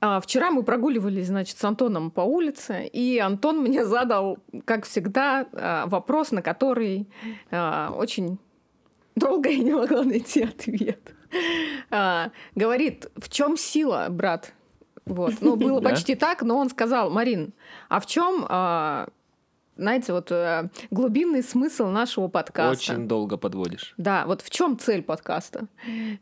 А, вчера мы прогуливались, значит, с Антоном по улице, и Антон мне задал, как всегда, а, вопрос, на который а, очень долго я не могла найти ответ. А, говорит, в чем сила, брат? Вот. Ну, было почти так, но он сказал, Марин, а в чем знаете, вот э, глубинный смысл нашего подкаста. Очень долго подводишь. Да, вот в чем цель подкаста?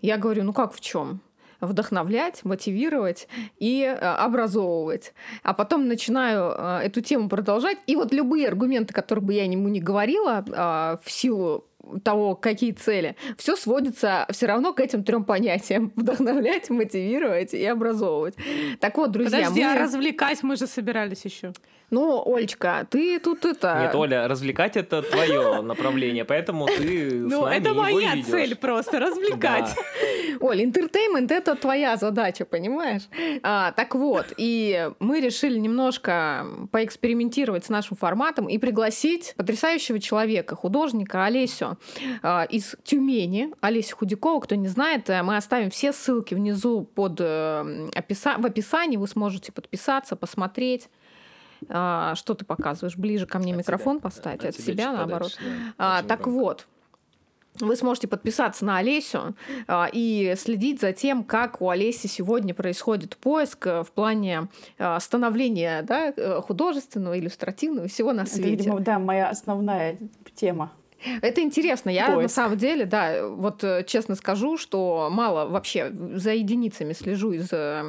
Я говорю, ну как в чем? Вдохновлять, мотивировать и э, образовывать. А потом начинаю э, эту тему продолжать. И вот любые аргументы, которые бы я ему не говорила э, в силу того, какие цели, все сводится все равно к этим трем понятиям: вдохновлять, мотивировать и образовывать. Так вот, друзья, Подожди, мы... а развлекать мы же собирались еще. Ну, Олечка, ты тут это... Нет, Оля, развлекать это твое направление, поэтому ты Ну, это моя цель просто, развлекать. Оль, интертеймент — это твоя задача, понимаешь? А, так вот, и мы решили немножко поэкспериментировать с нашим форматом и пригласить потрясающего человека, художника Олесю а, из Тюмени. Олеся Худякова, кто не знает, э, мы оставим все ссылки внизу под, э, описа... в описании, вы сможете подписаться, посмотреть. А, что ты показываешь? Ближе ко мне От микрофон себя. поставить, От от, тебя себя наоборот. подальше, да. А, так громко. вот, вы сможете подписаться на Олесю а, и следить за тем, как у Олеси сегодня происходит поиск э, в плане а, становления да, э, художественного, иллюстративного, всего на Это, свете. видимо, да, моя основная тема. Это интересно. Я Поиск. на самом деле, да, вот э, честно скажу, что мало вообще за единицами слежу из э,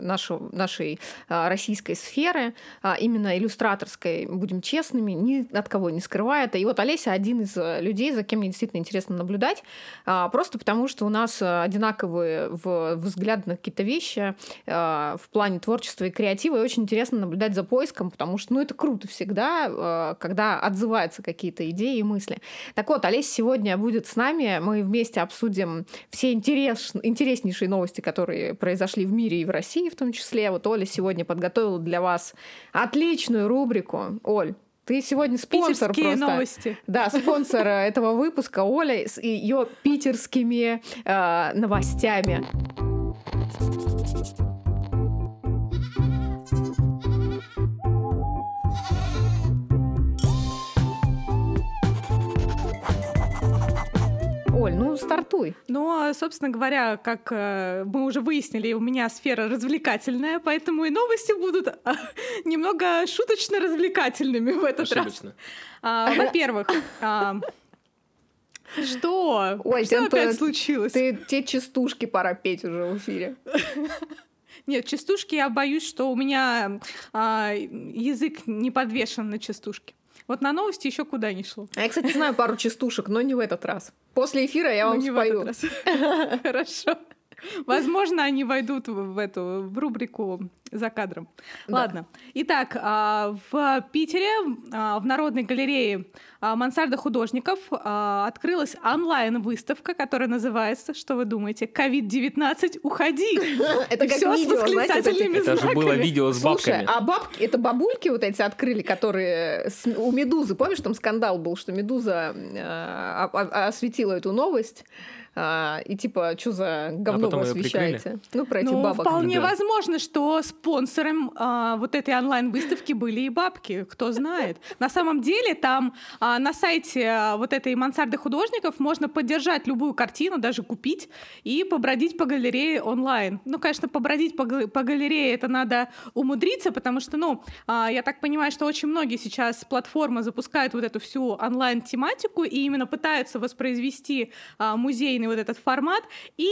нашего, нашей а, российской сферы, а, именно иллюстраторской, будем честными, ни от кого не скрывая это. И вот Олеся один из э, людей, за кем мне действительно интересно наблюдать, а, просто потому что у нас э, одинаковые в- взгляды на какие-то вещи в плане творчества и креатива, и очень интересно наблюдать за поиском, потому что, ну, это круто всегда, э, когда отзываются какие-то идеи и мысли. Так вот, Олеся сегодня будет с нами. Мы вместе обсудим все интерес, интереснейшие новости, которые произошли в мире и в России в том числе. Вот Оля сегодня подготовила для вас отличную рубрику. Оль, ты сегодня спонсор Питерские просто. новости. Да, спонсор этого выпуска Оля с ее питерскими э, новостями. Стартуй. Но, собственно говоря, как э, мы уже выяснили, у меня сфера развлекательная, поэтому и новости будут а, немного шуточно-развлекательными в этот раз. Ошибочно. А, Во-первых, а, что? Оль, что ты- опять случилось? Ты те частушки пора петь уже в эфире. Нет, частушки я боюсь, что у меня а, язык не подвешен на частушки. Вот на новости еще куда не шло. А Я, кстати, знаю пару частушек, но не в этот раз. После эфира я Ну, вам не в спою. этот раз. Хорошо. Возможно, они войдут в эту в рубрику за кадром. Да. Ладно. Итак, а, в Питере а, в Народной галерее а, Мансарда художников открылась онлайн-выставка, которая называется, что вы думаете, «Ковид-19, уходи!» Это как Всё с восклицательными Это же было видео с Слушай, бабками. а бабки, это бабульки вот эти открыли, которые с- у Медузы, помнишь, там скандал был, что Медуза э, осветила эту новость, а, и типа, что за говно потом вы освещаете? Ну, про этих Ну, бабок. вполне Да. возможно, что спонсором а, вот этой онлайн-выставки были и бабки, кто знает. На самом деле там а, на сайте а, вот этой мансарды художников можно поддержать любую картину, даже купить и побродить по галерее онлайн. Ну, конечно, побродить по, по галерее это надо умудриться, потому что, ну, а, я так понимаю, что очень многие сейчас платформы запускают вот эту всю онлайн-тематику и именно пытаются воспроизвести а, музейный вот этот формат. И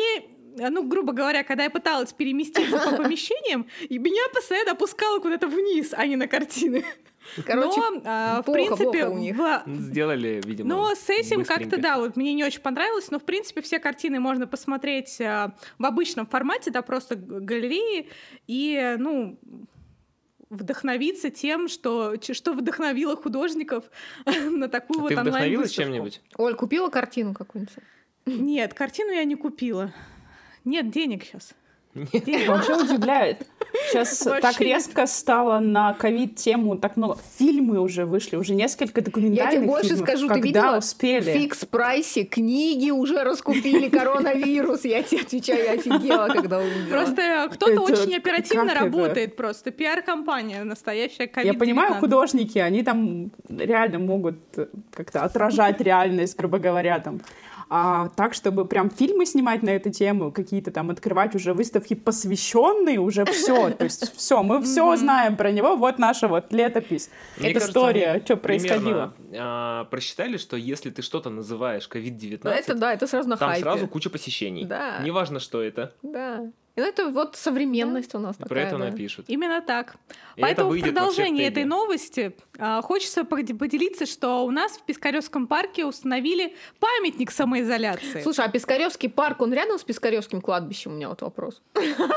а, ну, грубо говоря, когда я пыталась переместиться по помещениям, и меня постоянно опускало куда-то вниз, а не на картины. Короче, Но, а, в плохо, принципе, плохо у них. в- Сделали, видимо, но с этим как-то, да, вот мне не очень понравилось, но, в принципе, все картины можно посмотреть а, в обычном формате, да, просто галереи, и, ну, вдохновиться тем, что, что вдохновило художников на такую А вот ты вдохновилась онлайн-выставку. чем-нибудь? Оль, купила картину какую-нибудь? Нет, картину я не купила. Нет денег сейчас. Вообще удивляет, сейчас Вообще так нет. резко стало на ковид-тему, так много. Фильмы уже вышли, уже несколько Я документальных тебе больше фильмов. скажу, Когда ты видела? успели? В фикс прайсе книги уже раскупили коронавирус. Я тебе отвечаю, я офигела, когда увидела. Просто кто-то очень оперативно работает просто. Пиар-компания настоящая covid Я понимаю, художники, они там реально могут как-то отражать реальность, грубо говоря, там. А так, чтобы прям фильмы снимать на эту тему, какие-то там открывать уже выставки, посвященные уже все. То есть все, мы все знаем про него, вот наша вот летопись. Кажется, история, что происходило. а, просчитали, что если ты что-то называешь COVID-19, Ну, это да, это сразу на там сразу куча посещений. Да. Неважно, что это. Да. И это вот современность у нас Про такая. это да. напишут. Именно так. И Поэтому это в теге. этой новости хочется поди- поделиться, что у нас в Пискаревском парке установили памятник самоизоляции. Слушай, а Пискаревский парк, он рядом с Пискаревским кладбищем? У меня вот вопрос.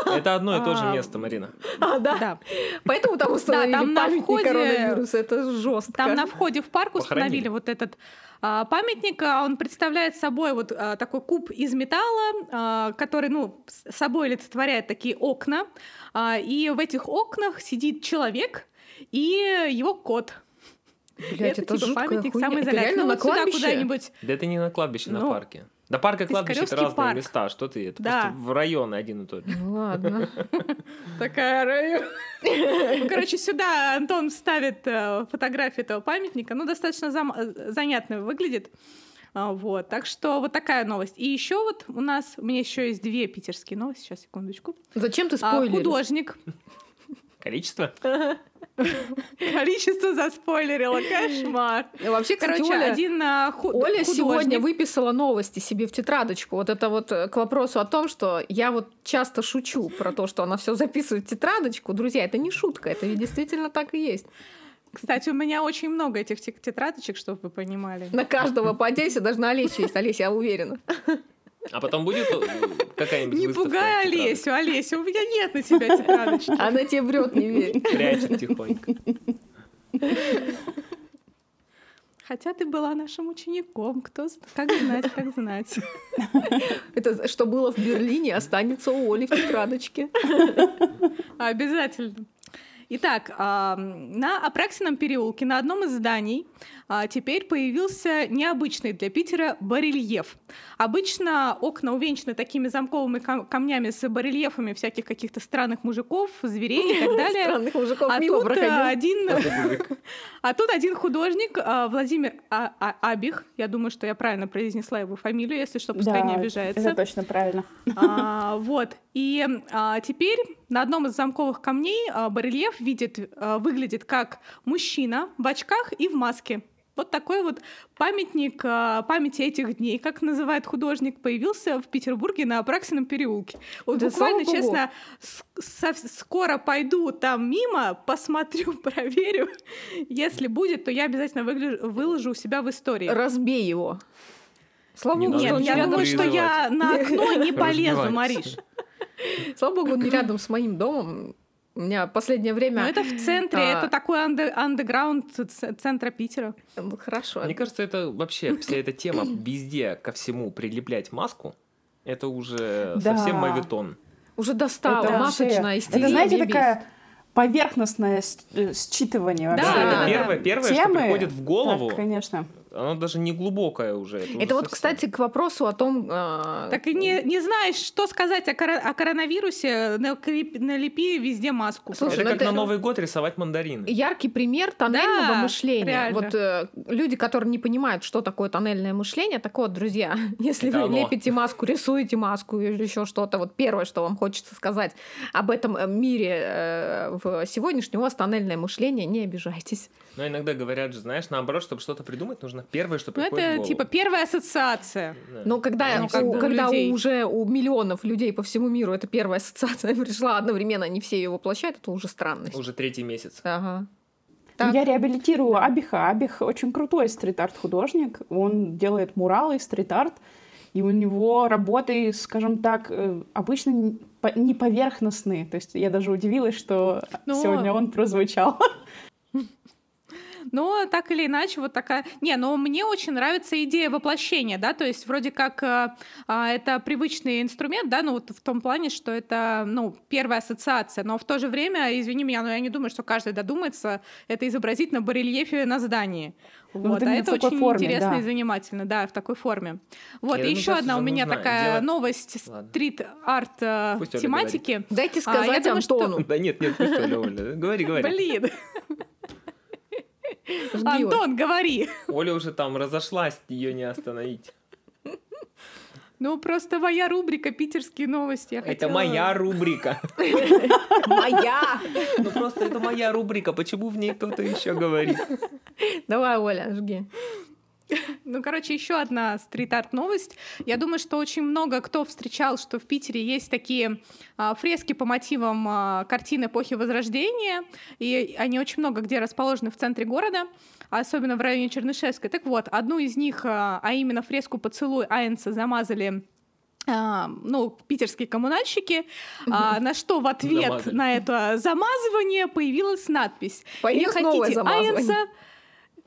Это одно и то же А, место, Марина. А, да. Да. Поэтому там установили там на памятник входе- коронавируса. Это жестко. Там на входе в парк установили вот этот а, памятник. а, Он представляет собой вот а, такой куб из металла, а, который, ну, с собой олицетворяет такие окна. А, И в этих окнах сидит человек и его кот. Блядь, это, типа жуткая памятник хуйня. Это самоизоляции. Ну, на вот сюда кладбище? куда-нибудь Да это не на кладбище, на Ну, парке. До парка кладбище это разные парк. места. Что ты? Это Да. просто в районы один и тот же. Ну ладно. Такая район. Ну, короче, сюда Антон вставит э, фотографию этого памятника. Ну, достаточно э, занятно выглядит. А, Вот, так что вот такая новость. И еще вот у нас, у меня еще есть две питерские новости. Сейчас, секундочку. Зачем ты А, спойлеришь? художник. Количество? Количество заспойлерила. Кошмар. Вообще, Короче, Оля, один а, ху- Оля художник. сегодня выписала новости себе в тетрадочку. Вот это вот э, к вопросу о том, что я вот часто шучу про то, что она все записывает в тетрадочку. Друзья, это не шутка, это действительно так и есть. Кстати, у меня очень много этих те- тетрадочек, чтобы вы понимали. На каждого по Одессе даже на Олесю есть. Олеся, я уверена. А потом будет э, какая-нибудь Не пугай? Олесю, Олеся, у меня нет на тебя тетрадочки. Она тебе врет, не верь. Прячет тихонько. Хотя ты была нашим учеником, кто как знать, как знать. Это что было в Берлине, останется у Оли в тетрадочке. Обязательно. Итак, а, на Апраксином переулке на одном из зданий а, теперь появился необычный для Питера барельеф. Обычно окна увенчаны такими замковыми кам- камнями с барельефами всяких каких-то странных мужиков, зверей и так далее. Странных мужиков А мимо тут, а, один, а тут один художник, а, Владимир А- А- Абих, я думаю, что я правильно произнесла его фамилию, если что, пускай не Да, обижается. это точно правильно. А, вот. И а, теперь на одном из замковых камней а, барельеф видит, а, выглядит как мужчина в очках и в маске. Вот такой вот памятник а, памяти этих дней, как называет художник, появился в Петербурге на Апраксином переулке. Вот Да буквально, честно, со- скоро пойду там мимо, посмотрю, проверю. Если будет, то я обязательно выложу у себя в истории. Разбей его. Слава Не богу, Нет, я думаю, что я на окно не полезу. Мариш. Слава богу, он не рядом с моим домом. У меня последнее Но время... Ну, это в центре, А. это такой анде- андеграунд центра Питера. Ну, Хорошо. Мне кажется, это вообще вся эта тема везде ко всему прилеплять маску, это уже Да. совсем мавитон. Уже достала. Это Масочная истерия. Это, знаете, бесит. такая поверхностное э, считывание вообще. Да, Да, да, это первое, первое, что Темы. приходит в голову, Так, конечно. Оно даже не глубокое уже. уже Это вот, совсем. кстати, к вопросу о том... а, Так и не, не знаешь, что сказать о, коро- о коронавирусе, налепи, налепи везде маску. Слушай, Это ну как это- на Новый год рисовать мандарины. яркий пример тоннельного Да, мышления. реально. Вот э, люди, которые не понимают, что такое тоннельное мышление, так вот, друзья, если Это вы оно. лепите маску, рисуете маску или еще что-то, вот первое, что вам хочется сказать об этом э, мире э, в сегодняшнем, у вас тоннельное мышление, не обижайтесь. Но иногда говорят же, знаешь, наоборот, чтобы что-то придумать, нужно первое, что Ну, приходит в это голову. типа первая ассоциация. Да. Но когда, Ну, у- у когда людей. уже у миллионов людей по всему миру эта первая ассоциация пришла одновременно, не все ее воплощают, это уже странность. Уже третий месяц. Ага. Так. Я реабилитирую Абиха. Абих очень крутой стрит-арт художник. Он делает муралы, стрит-арт. И у него работы, скажем так, э, обычно не по- не поверхностные. То есть я даже удивилась, что Ну, сегодня он прозвучал. Но так или иначе, вот такая... Не, но мне очень нравится идея воплощения, да, то есть вроде как э, а, это привычный инструмент, да, ну вот в том плане, что это, ну, первая ассоциация, но в то же время, извини меня, но я не думаю, что каждый додумается это изобразить на барельефе на здании. Ну, Вот, вот а это очень форме, интересно да. и занимательно, да, в такой форме. Вот, Я и еще одна у меня такая делать- новость стрит-арт э, тематики. Дайте А, я сказать думаю, что- Антону. Да нет, нет, пусть Оля, Оля. Говори, говори. Блин. Антон, говори. Оля уже там разошлась, ее не остановить. Ну, просто моя рубрика «Питерские новости». Я Это хотела- моя рубрика. Моя! Ну просто это моя рубрика, почему в ней кто-то еще говорит? Давай, Оля, жги. Ну, короче, еще одна стрит-арт новость. Я думаю, что очень много кто встречал, что в Питере есть такие а, фрески по мотивам а, картин эпохи Возрождения, и они очень много где расположены в центре города, особенно в районе Чернышевской. Так вот, одну из них, а, а именно фреску «Поцелуй Айнса» замазали а, ну, питерские коммунальщики, а, на что в ответ Замазали. на это замазывание появилась надпись По «Не хотите. Айнса,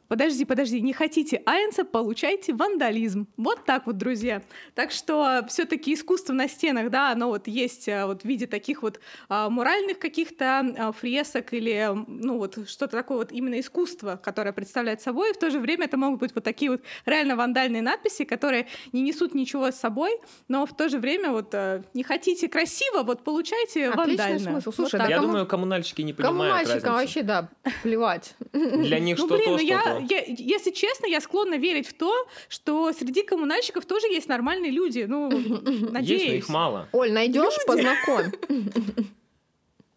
Подожди, подожди, не хотите Айнса, получайте вандализм. Вот так вот, друзья. Так что все-таки искусство на стенах, да, оно вот есть а, вот в виде таких вот а, муральных каких-то а, фресок или, ну вот что-то такое вот именно искусство, которое представляет собой, и в то же время это могут быть вот такие вот реально вандальные надписи, которые не несут ничего с собой, но в то же время вот а, не хотите красиво, вот получайте Отличный вандально. смысл. Вот Слушай, да Я кому- думаю, коммунальщики не понимают Коммунальщикам вообще, да, плевать. Для них Ну, что ну что я, если честно, я склонна верить в то, что среди коммунальщиков тоже есть нормальные люди. Ну, надеюсь. Есть, но их мало. Оль, найдешь, познакомь.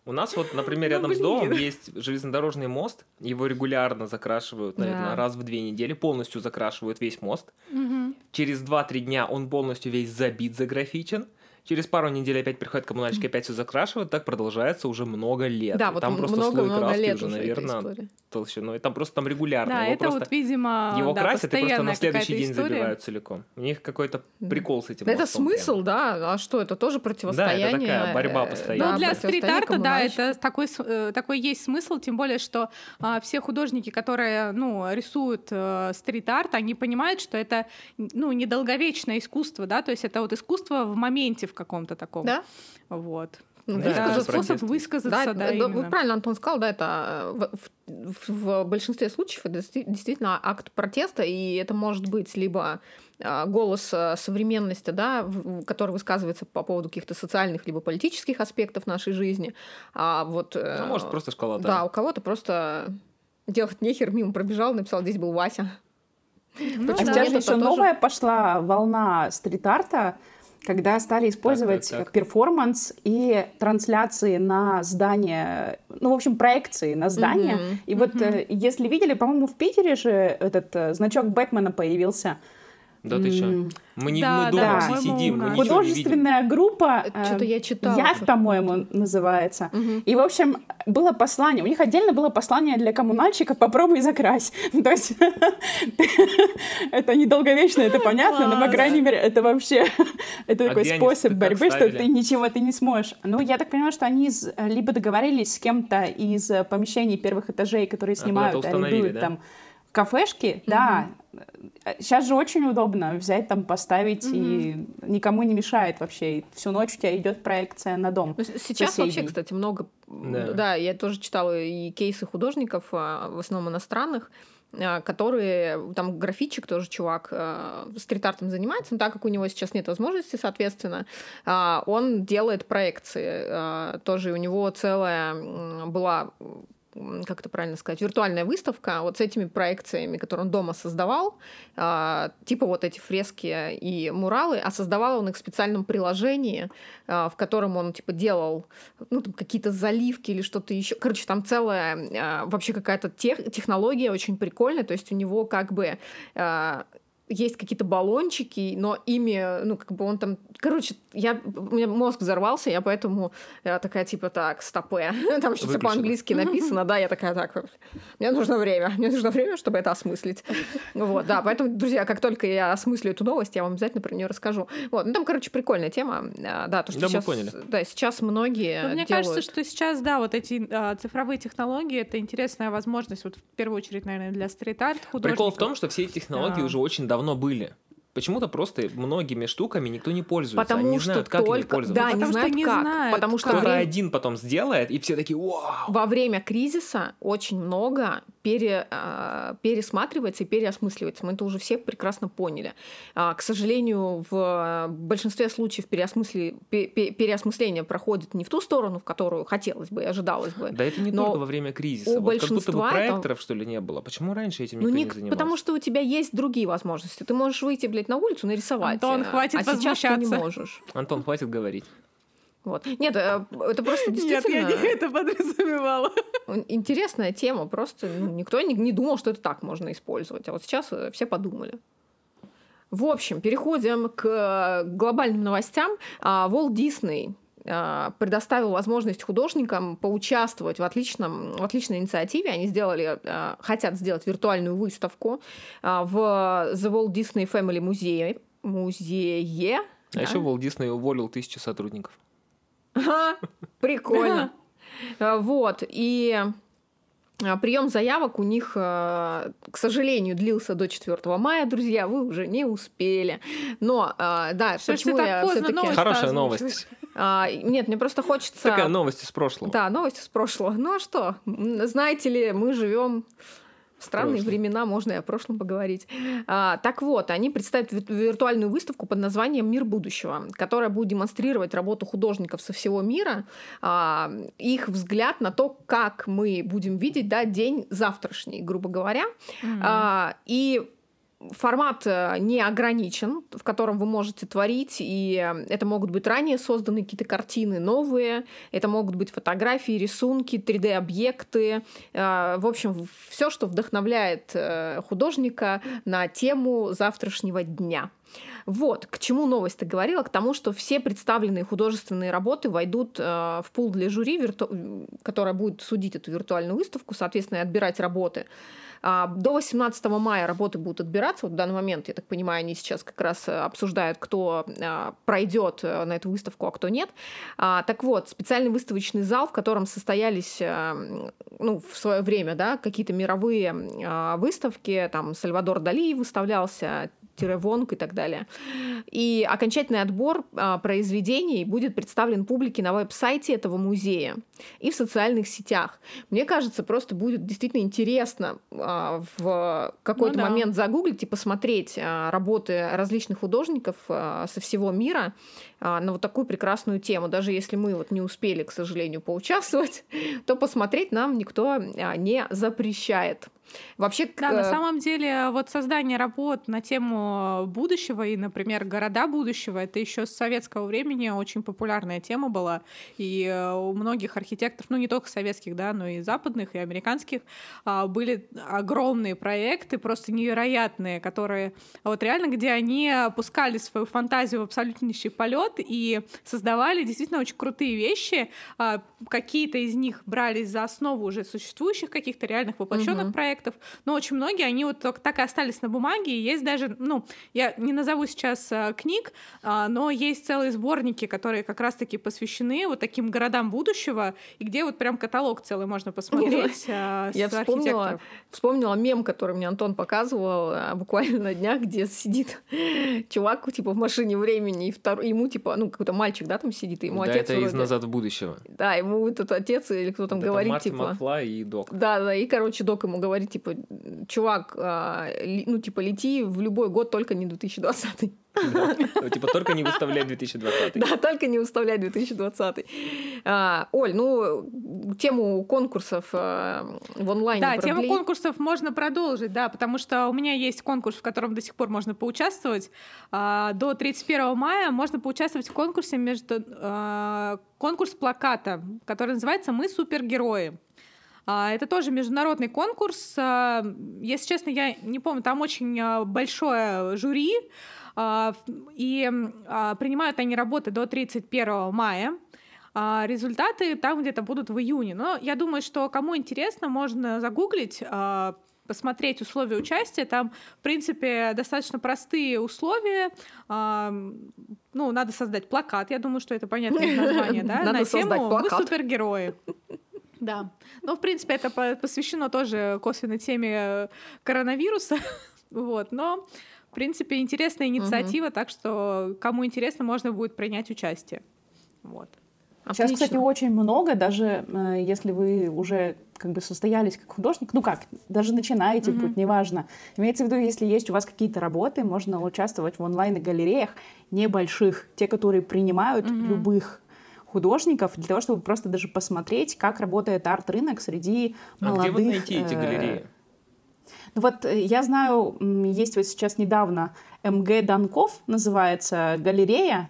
У нас вот, например, Ну, рядом с блин. домом есть железнодорожный мост. Его регулярно закрашивают, наверное, Да. раз в две недели. Полностью закрашивают весь мост. Мгм. Через 2-3 дня он полностью весь забит, заграфичен. Через пару недель опять приходят коммунальщики, опять все закрашивают. Так продолжается уже много лет. Да, И вот там просто слой много-много краски лет уже, уже наверное, толщиной. Там просто там регулярно. Да, его это просто... вот, видимо, Его да, красят и просто на следующий день история. забивают целиком. У них какой-то Да. прикол с этим Да это смысл, да? А что, это тоже противостояние? такая борьба э, постоянная. Ну, для стрит-арта, да, это такой, э, такой есть смысл, тем более, что а, все художники, которые, ну, рисуют э, стрит-арт, они понимают, что это, ну, недолговечное искусство, да, то есть это вот искусство в моменте в каком-то таком. Да? Вот. Ну, Да, способ высказаться, да, Да, да, именно. вот правильно Антон сказал, да, это э, в, в- в большинстве случаев это действи- действительно акт протеста, и это может быть либо а, голос э, современности, да, который высказывается по поводу каких-то социальных либо политических аспектов нашей жизни, а вот... э, Ну, может, просто школота. Да, у кого-то просто делать нехер, мимо пробежал, написал, здесь был Вася. Ну А Почему да. сейчас еще тоже- новая пошла волна стрит-арта, когда стали использовать так, так. перформанс и трансляции на здание, ну, в общем, проекции на здание. Мгм. И вот, э, если видели, по-моему, в Питере же этот э, значок Бэтмена появился. Да ты что? Мы, не, Да, мы дома да, все сидим, мы ничего не видим. Художественная группа э, Что-то я читала. Явь, что-то. по-моему, называется. Мгм. И, в общем, было послание. У них отдельно было послание для коммунальщиков «Попробуй закрась». То есть это недолговечно, это понятно, но, по крайней мере, это вообще это А такой способ борьбы, что ты ничего ты не сможешь. Ну, я так понимаю, что они либо договорились с кем-то из э, помещений первых этажей, которые А, снимают, арендуют там кафешки, да. Сейчас же очень удобно взять там, поставить, и никому не мешает вообще. И всю ночь у тебя идет проекция на дом. Ну, Сейчас вообще, соседей. кстати, много... Да. Да. я тоже читала и кейсы художников, а, в основном иностранных, а, которые... Там графичик тоже чувак а, стрит-артом занимается, но так как у него сейчас нет возможности, соответственно, он делает проекции. Тоже у него целая была как это правильно сказать, виртуальная выставка вот с этими проекциями, которые он дома создавал, а, типа вот эти фрески и муралы, а создавал он их в специальном приложении, а, в котором он типа делал ну, там, какие-то заливки или что-то еще. Короче, там целая а, вообще какая-то тех- технология очень прикольная, то есть у него как бы есть какие-то баллончики, но ими, ну, как бы он там... Короче, я, у меня мозг взорвался, я поэтому я такая, типа, так, стопе. Там что-то по-английски написано, да, я такая, так, мне нужно время, мне нужно время, чтобы это осмыслить. Вот, да, поэтому, друзья, как только я осмыслю эту новость, я вам обязательно про нее расскажу. Вот, ну, там, короче, прикольная тема, а, да, то, что Да, мы сейчас... поняли. Да, сейчас многие Но мне делают... кажется, что сейчас, да, вот эти а, цифровые технологии это интересная возможность, вот в первую очередь, наверное, для стрит-арт художников. Прикол в том, что все эти технологии Да. уже очень давно были. Почему-то просто многими штуками никто не пользуется. Потому Они не что знают, как ими только... пользоваться. Да, не Потому что знают не как. знают, потому что как. Кто-то время- один потом сделает, и все такие, вау! во время кризиса очень много пере, а, пересматривается и переосмысливается. Мы это уже все прекрасно поняли. А, К сожалению, в большинстве случаев переосмысли- пе- пе- переосмысление проходит не в ту сторону, в которую хотелось бы и ожидалось бы. Да это не Но только во время кризиса. у Вот как будто бы большинства это- проекторов, что ли, не было. Почему раньше этим Ну, никто не, не к- занимался? потому что у тебя есть другие возможности. Ты можешь выйти, блядь, на улицу нарисовать. Антон, э, хватит а сейчас ты не возмущаться. можешь. Антон, хватит говорить. Вот. Нет, э, это просто Нет, действительно... я не это подразумевала. Интересная тема, просто ну, никто не, не думал, что это так можно использовать, а вот сейчас э, все подумали. В общем, переходим к глобальным новостям. А, Walt Disney а, предоставил возможность художникам поучаствовать в, отличном, в отличной инициативе. Они сделали, а, хотят сделать виртуальную выставку а, в The Walt Disney Family музее. Музее. А да? еще Walt Disney уволил тысячи сотрудников. Ага, Прикольно. Вот. И прием заявок у них, э, к сожалению, длился до 4 мая, друзья, вы уже не успели. Но, э, да, Что почему я все-таки... новость Хорошая новость. Нет, мне просто хочется... Такая новость из прошлого. Да, новость из прошлого. Ну а что? Знаете ли, мы живем странные Прошлом. времена, можно и о прошлом поговорить. А, так вот, они представят вир- виртуальную выставку под названием «Мир будущего», которая будет демонстрировать работу художников со всего мира, а, их взгляд на то, как мы будем видеть да, день завтрашний, грубо говоря. А, и формат э, не ограничен, в котором вы можете творить, и э, это могут быть ранее созданы какие-то картины новые, это могут быть фотографии, рисунки, 3D-объекты, э, в общем, все, что вдохновляет художника на тему завтрашнего дня. Вот, к чему новость-то говорила? К тому, что все представленные художественные работы войдут э, в пул для жюри, вирту- которая будет судить эту виртуальную выставку, соответственно, и отбирать работы. А, До 18 мая работы будут отбираться. Вот в данный момент, я так понимаю, они сейчас как раз э, обсуждают, кто а, пройдет э, на эту выставку, а кто нет. А, Так вот, специальный выставочный зал, в котором состоялись э, ну, в свое время да, какие-то мировые а, выставки, там Сальвадор Дали выставлялся, Вонг и так далее. И окончательный отбор произведений будет представлен публике на веб-сайте этого музея и в социальных сетях. Мне кажется, просто будет действительно интересно а, в какой-то Ну да. момент загуглить и посмотреть а, работы различных художников а, со всего мира а, на вот такую прекрасную тему. Даже если мы вот не успели, к сожалению, поучаствовать, то посмотреть нам никто а, не запрещает. Вообще, Да, на э, самом деле, вот создание работ на тему будущего и, например, города будущего, это еще с советского времени очень популярная тема была. И э, у многих архитекторов, ну не только советских, да, но и западных, и американских, а, были огромные проекты, просто невероятные, которые вот реально, где они опускали свою фантазию в абсолютнейший полет и создавали действительно очень крутые вещи. А, Какие-то из них брались за основу уже существующих каких-то реальных воплощенных Мгм. проектов, но очень многие, они вот только так и остались на бумаге, и есть даже, ну, я не назову сейчас а, книг, а, но есть целые сборники, которые как раз-таки посвящены вот таким городам будущего, и где вот прям каталог целый можно посмотреть а, Я вспомнила, вспомнила мем, который мне Антон показывал а, буквально на днях, где сидит чувак типа в машине времени, и второй, ему типа, ну какой-то мальчик, да, там сидит, и ему да, отец это из «Назад в будущего». Да, ему этот отец или кто там говорит, Марти типа... Макфлай и Док. Да, да, и, короче, док ему говорит, типа, чувак, а, ну, типа, лети в любой год, только не 2020. Да. Типа только не выставляй 2020. Да, только не выставляй 2020. А, Оль, ну, тему конкурсов а, в онлайне Да, тему конкурсов можно продолжить, да, потому что у меня есть конкурс, в котором до сих пор можно поучаствовать. До 31 мая можно поучаствовать в конкурсе между конкурс плаката, который называется «Мы супергерои». А, это тоже международный конкурс. А, если честно, я не помню, там очень а, большое жюри, и принимают они работы до 31 мая. Результаты там где-то будут в июне. Но я думаю, что кому интересно, можно загуглить посмотреть условия участия. Там, в принципе, достаточно простые условия. Ну, надо создать плакат. Я думаю, что это понятное название, да? Надо на тему «Мы плакат. супергерои». Да. Ну, в принципе, это посвящено тоже косвенной теме коронавируса. вот. Но, в принципе, интересная инициатива, так что кому интересно, можно будет принять участие. Вот. Отлично. Сейчас, кстати, очень много, даже э, если вы уже как бы состоялись как художник, ну как, даже начинаете mm-hmm. путь, неважно. Имеется в виду, если есть у вас какие-то работы, можно участвовать в онлайн-галереях небольших, те, которые принимают mm-hmm. любых художников для того, чтобы просто даже посмотреть, как работает арт-рынок среди а молодых. Где вы найти эти э, галереи? Ну вот э, я знаю, есть вот сейчас недавно МГ Данков называется галерея.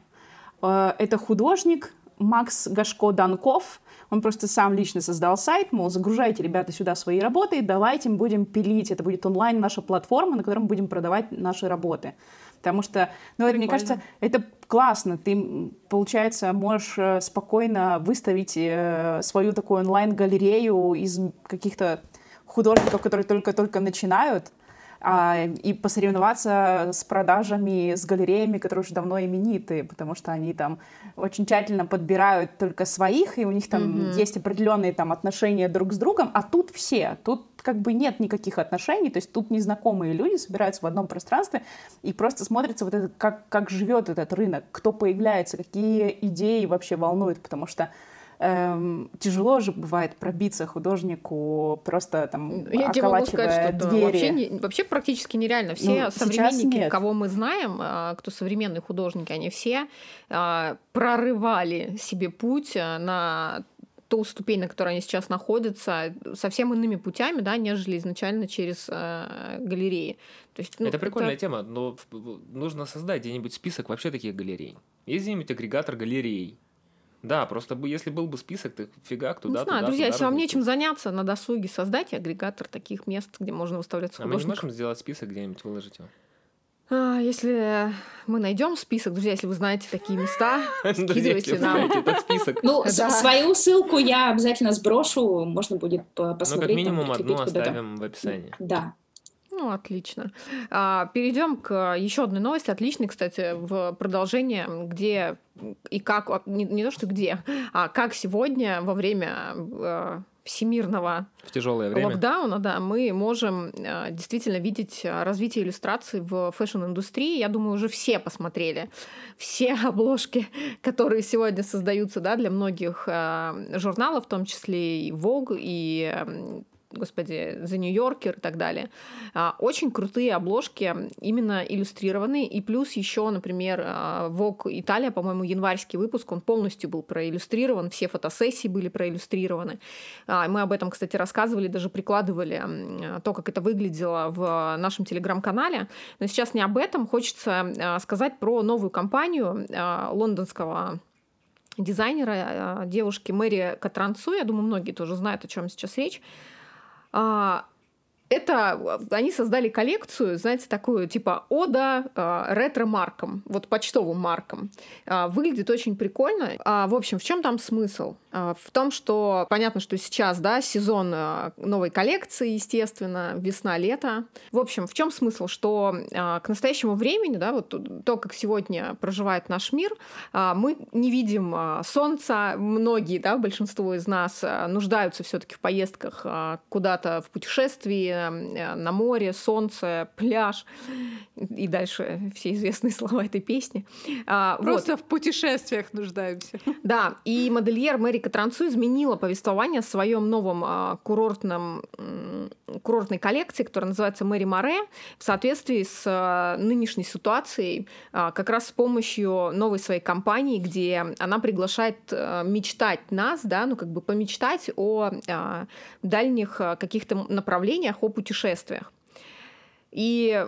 Это художник, Макс Гашко Данков, он просто сам лично создал сайт, мол, загружайте, ребята, сюда свои работы, давайте им будем пилить. Это будет онлайн наша платформа, на которой мы будем продавать наши работы. Потому что, ну, это, мне кажется, это классно. Ты, получается, можешь э, спокойно выставить э, свою такую онлайн-галерею из каких-то художников, которые только-только начинают, а, и посоревноваться с продажами, с галереями, которые уже давно имениты, потому что они там очень тщательно подбирают только своих, и у них там mm-hmm. есть определенные там отношения друг с другом, а тут все, тут как бы нет никаких отношений, то есть тут незнакомые люди собираются в одном пространстве и просто смотрится вот это, как, как живет этот рынок, кто появляется, какие идеи вообще волнуют, потому что эм, тяжело же бывает пробиться художнику просто там Я тебе могу сказать, что двери. Вообще, не, вообще практически нереально. Все ну, современники, кого мы знаем, а, кто современные художники, они все а, прорывали себе путь а, на ту ступень, на которой они сейчас находятся, совсем иными путями, да, нежели изначально через э, галереи. То есть, ну, это прикольная это... тема, но нужно создать где-нибудь список вообще таких галерей. Есть где-нибудь агрегатор галерей, да, просто бы, если был бы список, то фига, туда, Не знаю, туда, друзья, туда, если вам нечем заняться на досуге, создайте агрегатор таких мест, где можно выставлять А мы не можем сделать список где-нибудь, выложить его? А, если мы найдем список, друзья, если вы знаете такие места, скидывайте нам. этот список. Ну, свою ссылку я обязательно сброшу, можно будет посмотреть. Ну, как минимум одну оставим в описании. Да. Ну, отлично. А, перейдем к еще одной новости, отличной, кстати, в продолжение, где и как, не, не то что где, а как сегодня во время э, всемирного в тяжелое время. локдауна, да, мы можем э, действительно видеть развитие иллюстраций в фэшн-индустрии. Я думаю, уже все посмотрели все обложки, которые сегодня создаются да, для многих журналов, в том числе и Vogue, и господи, The New Yorker и так далее. А, очень крутые обложки, именно иллюстрированные. И плюс еще, например, а, Vogue Италия, по-моему, январский выпуск, он полностью был проиллюстрирован, все фотосессии были проиллюстрированы. А, мы об этом, кстати, рассказывали, даже прикладывали то, как это выглядело в нашем телеграм-канале. Но сейчас не об этом. Хочется сказать про новую компанию лондонского дизайнера, девушки Мэри Катранцу. Я думаю, многие тоже знают, о чем сейчас речь. А, это они создали коллекцию, знаете, такую типа ода э, ретро-маркам, вот почтовым маркам. Э, выглядит очень прикольно. Э, в общем, в чем там смысл? Э, в том, что понятно, что сейчас, да, сезон э, новой коллекции, естественно, весна-лето. В общем, в чем смысл? Что э, к настоящему времени, да, вот то, как сегодня проживает наш мир, э, мы не видим э, солнца. Многие, да, большинство из нас э, нуждаются все-таки в поездках э, куда-то в путешествии, Э, на море, солнце, пляж и дальше все известные слова этой песни. А, Просто вот. в путешествиях нуждаемся. Да, и модельер Мэри Катранцу изменила повествование в своем новом а, курортном, курортной коллекции, которая называется Мэри Море, в соответствии с а, нынешней ситуацией, как раз с помощью новой своей компании, где она приглашает мечтать нас, да, ну как бы помечтать о дальних каких-то направлениях, о путешествиях. И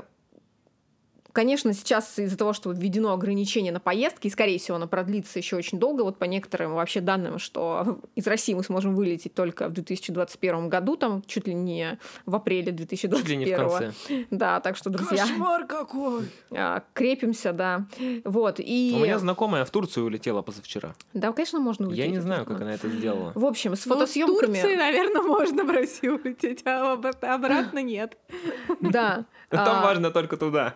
Конечно, сейчас из-за того, что введено ограничение на поездки, и, скорее всего, оно продлится еще очень долго, вот по некоторым вообще данным, что из России мы сможем вылететь только в 2021 году, там чуть ли не в апреле 2021. Чуть ли не в конце. Да, так что, друзья... Кошмар какой! А, крепимся, да. Вот, и... У меня знакомая в Турцию улетела позавчера. Да, конечно, можно улететь. Я не знаю, как она это сделала. В общем, с фотосъемками... Ну, в Турции, наверное, можно в Россию улететь, а обратно нет. Да. Там а, важно только туда.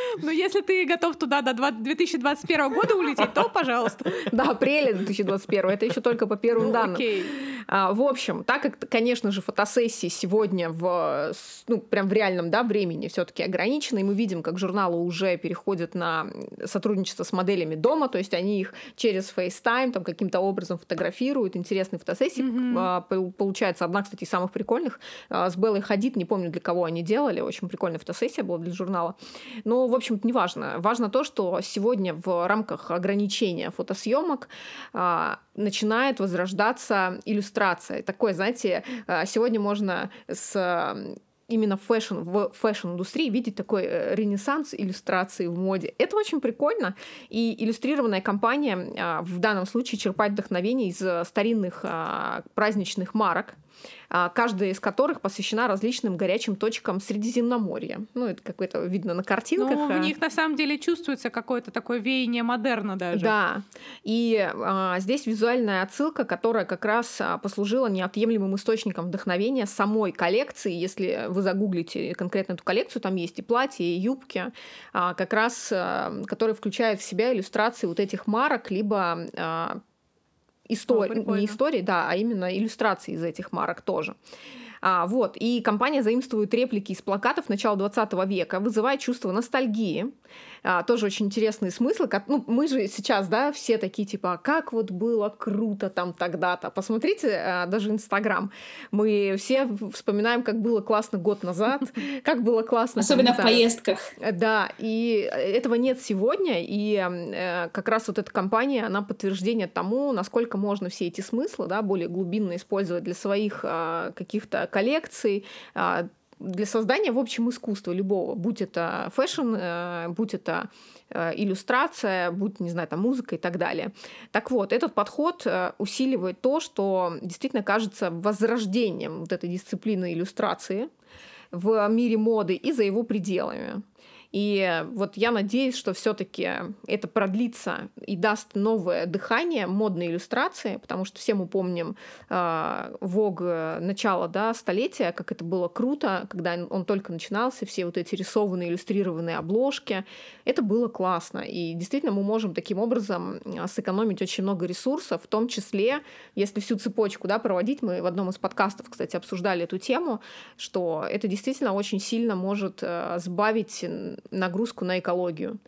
Ну, если ты готов туда до 2021 года улететь, то пожалуйста. До апреля 2021. Это еще только по первым ну, данным. Окей. А, в общем, так как, конечно же, фотосессии сегодня в, ну, прям в реальном да, времени все-таки ограничены, и мы видим, как журналы уже переходят на сотрудничество с моделями дома, то есть они их через FaceTime там каким-то образом фотографируют, интересные фотосессии. Mm-hmm. Получается, одна, кстати, из самых прикольных а, с Беллой Хадид, не помню, для кого они делали, очень прикольная фотосессия была для журнала. Но, в общем-то, не важно. Важно то, что сегодня в рамках ограничения фотосъемок а, начинает возрождаться иллюстрация. Такое, знаете, а, сегодня можно с именно фэшн, в фэшн-индустрии видеть такой э, ренессанс иллюстрации в моде. Это очень прикольно. И иллюстрированная кампания а, в данном случае черпает вдохновение из старинных праздничных марок, каждая из которых посвящена различным горячим точкам Средиземноморья. Ну, это какое-то видно на картинках. Ну, в а. них на самом деле чувствуется какое-то такое веяние модерна даже. Да. И а, здесь визуальная отсылка, которая как раз а, послужила неотъемлемым источником вдохновения самой коллекции. Если вы загуглите конкретно эту коллекцию, там есть и платья, и юбки, а, как раз, а, которые включают в себя иллюстрации вот этих марок, либо а, истории, не истории, да, а именно иллюстрации из этих марок тоже. А, вот, и компания заимствует реплики из плакатов начала 20 века, вызывая чувство ностальгии. А, тоже очень интересные смыслы. Как, ну, мы же сейчас, да, все такие типа, «А как вот было круто там тогда-то. Посмотрите а, даже Инстаграм. Мы все вспоминаем, как было классно год назад, как было классно. Особенно в поездках. Да, и этого нет сегодня, и э, как раз вот эта компания, она подтверждение тому, насколько можно все эти смыслы, да, более глубинно использовать для своих а, каких-то коллекций, для создания, в общем, искусства любого, будь это fashion, э, будь это э, иллюстрация, будь, не знаю, там музыка и так далее. Так вот, этот подход э, усиливает то, что действительно кажется возрождением вот этой дисциплины иллюстрации в мире моды и за его пределами. И вот я надеюсь, что все-таки это продлится и даст новое дыхание модной иллюстрации, потому что все мы помним э, Vogue начала да, столетия, как это было круто, когда он только начинался, все вот эти рисованные, иллюстрированные обложки. Это было классно. И действительно мы можем таким образом а, сэкономить очень много ресурсов, в том числе, если всю цепочку да, проводить, мы в одном из подкастов, кстати, обсуждали эту тему, что это действительно очень сильно может э, сбавить нагрузку на экологию.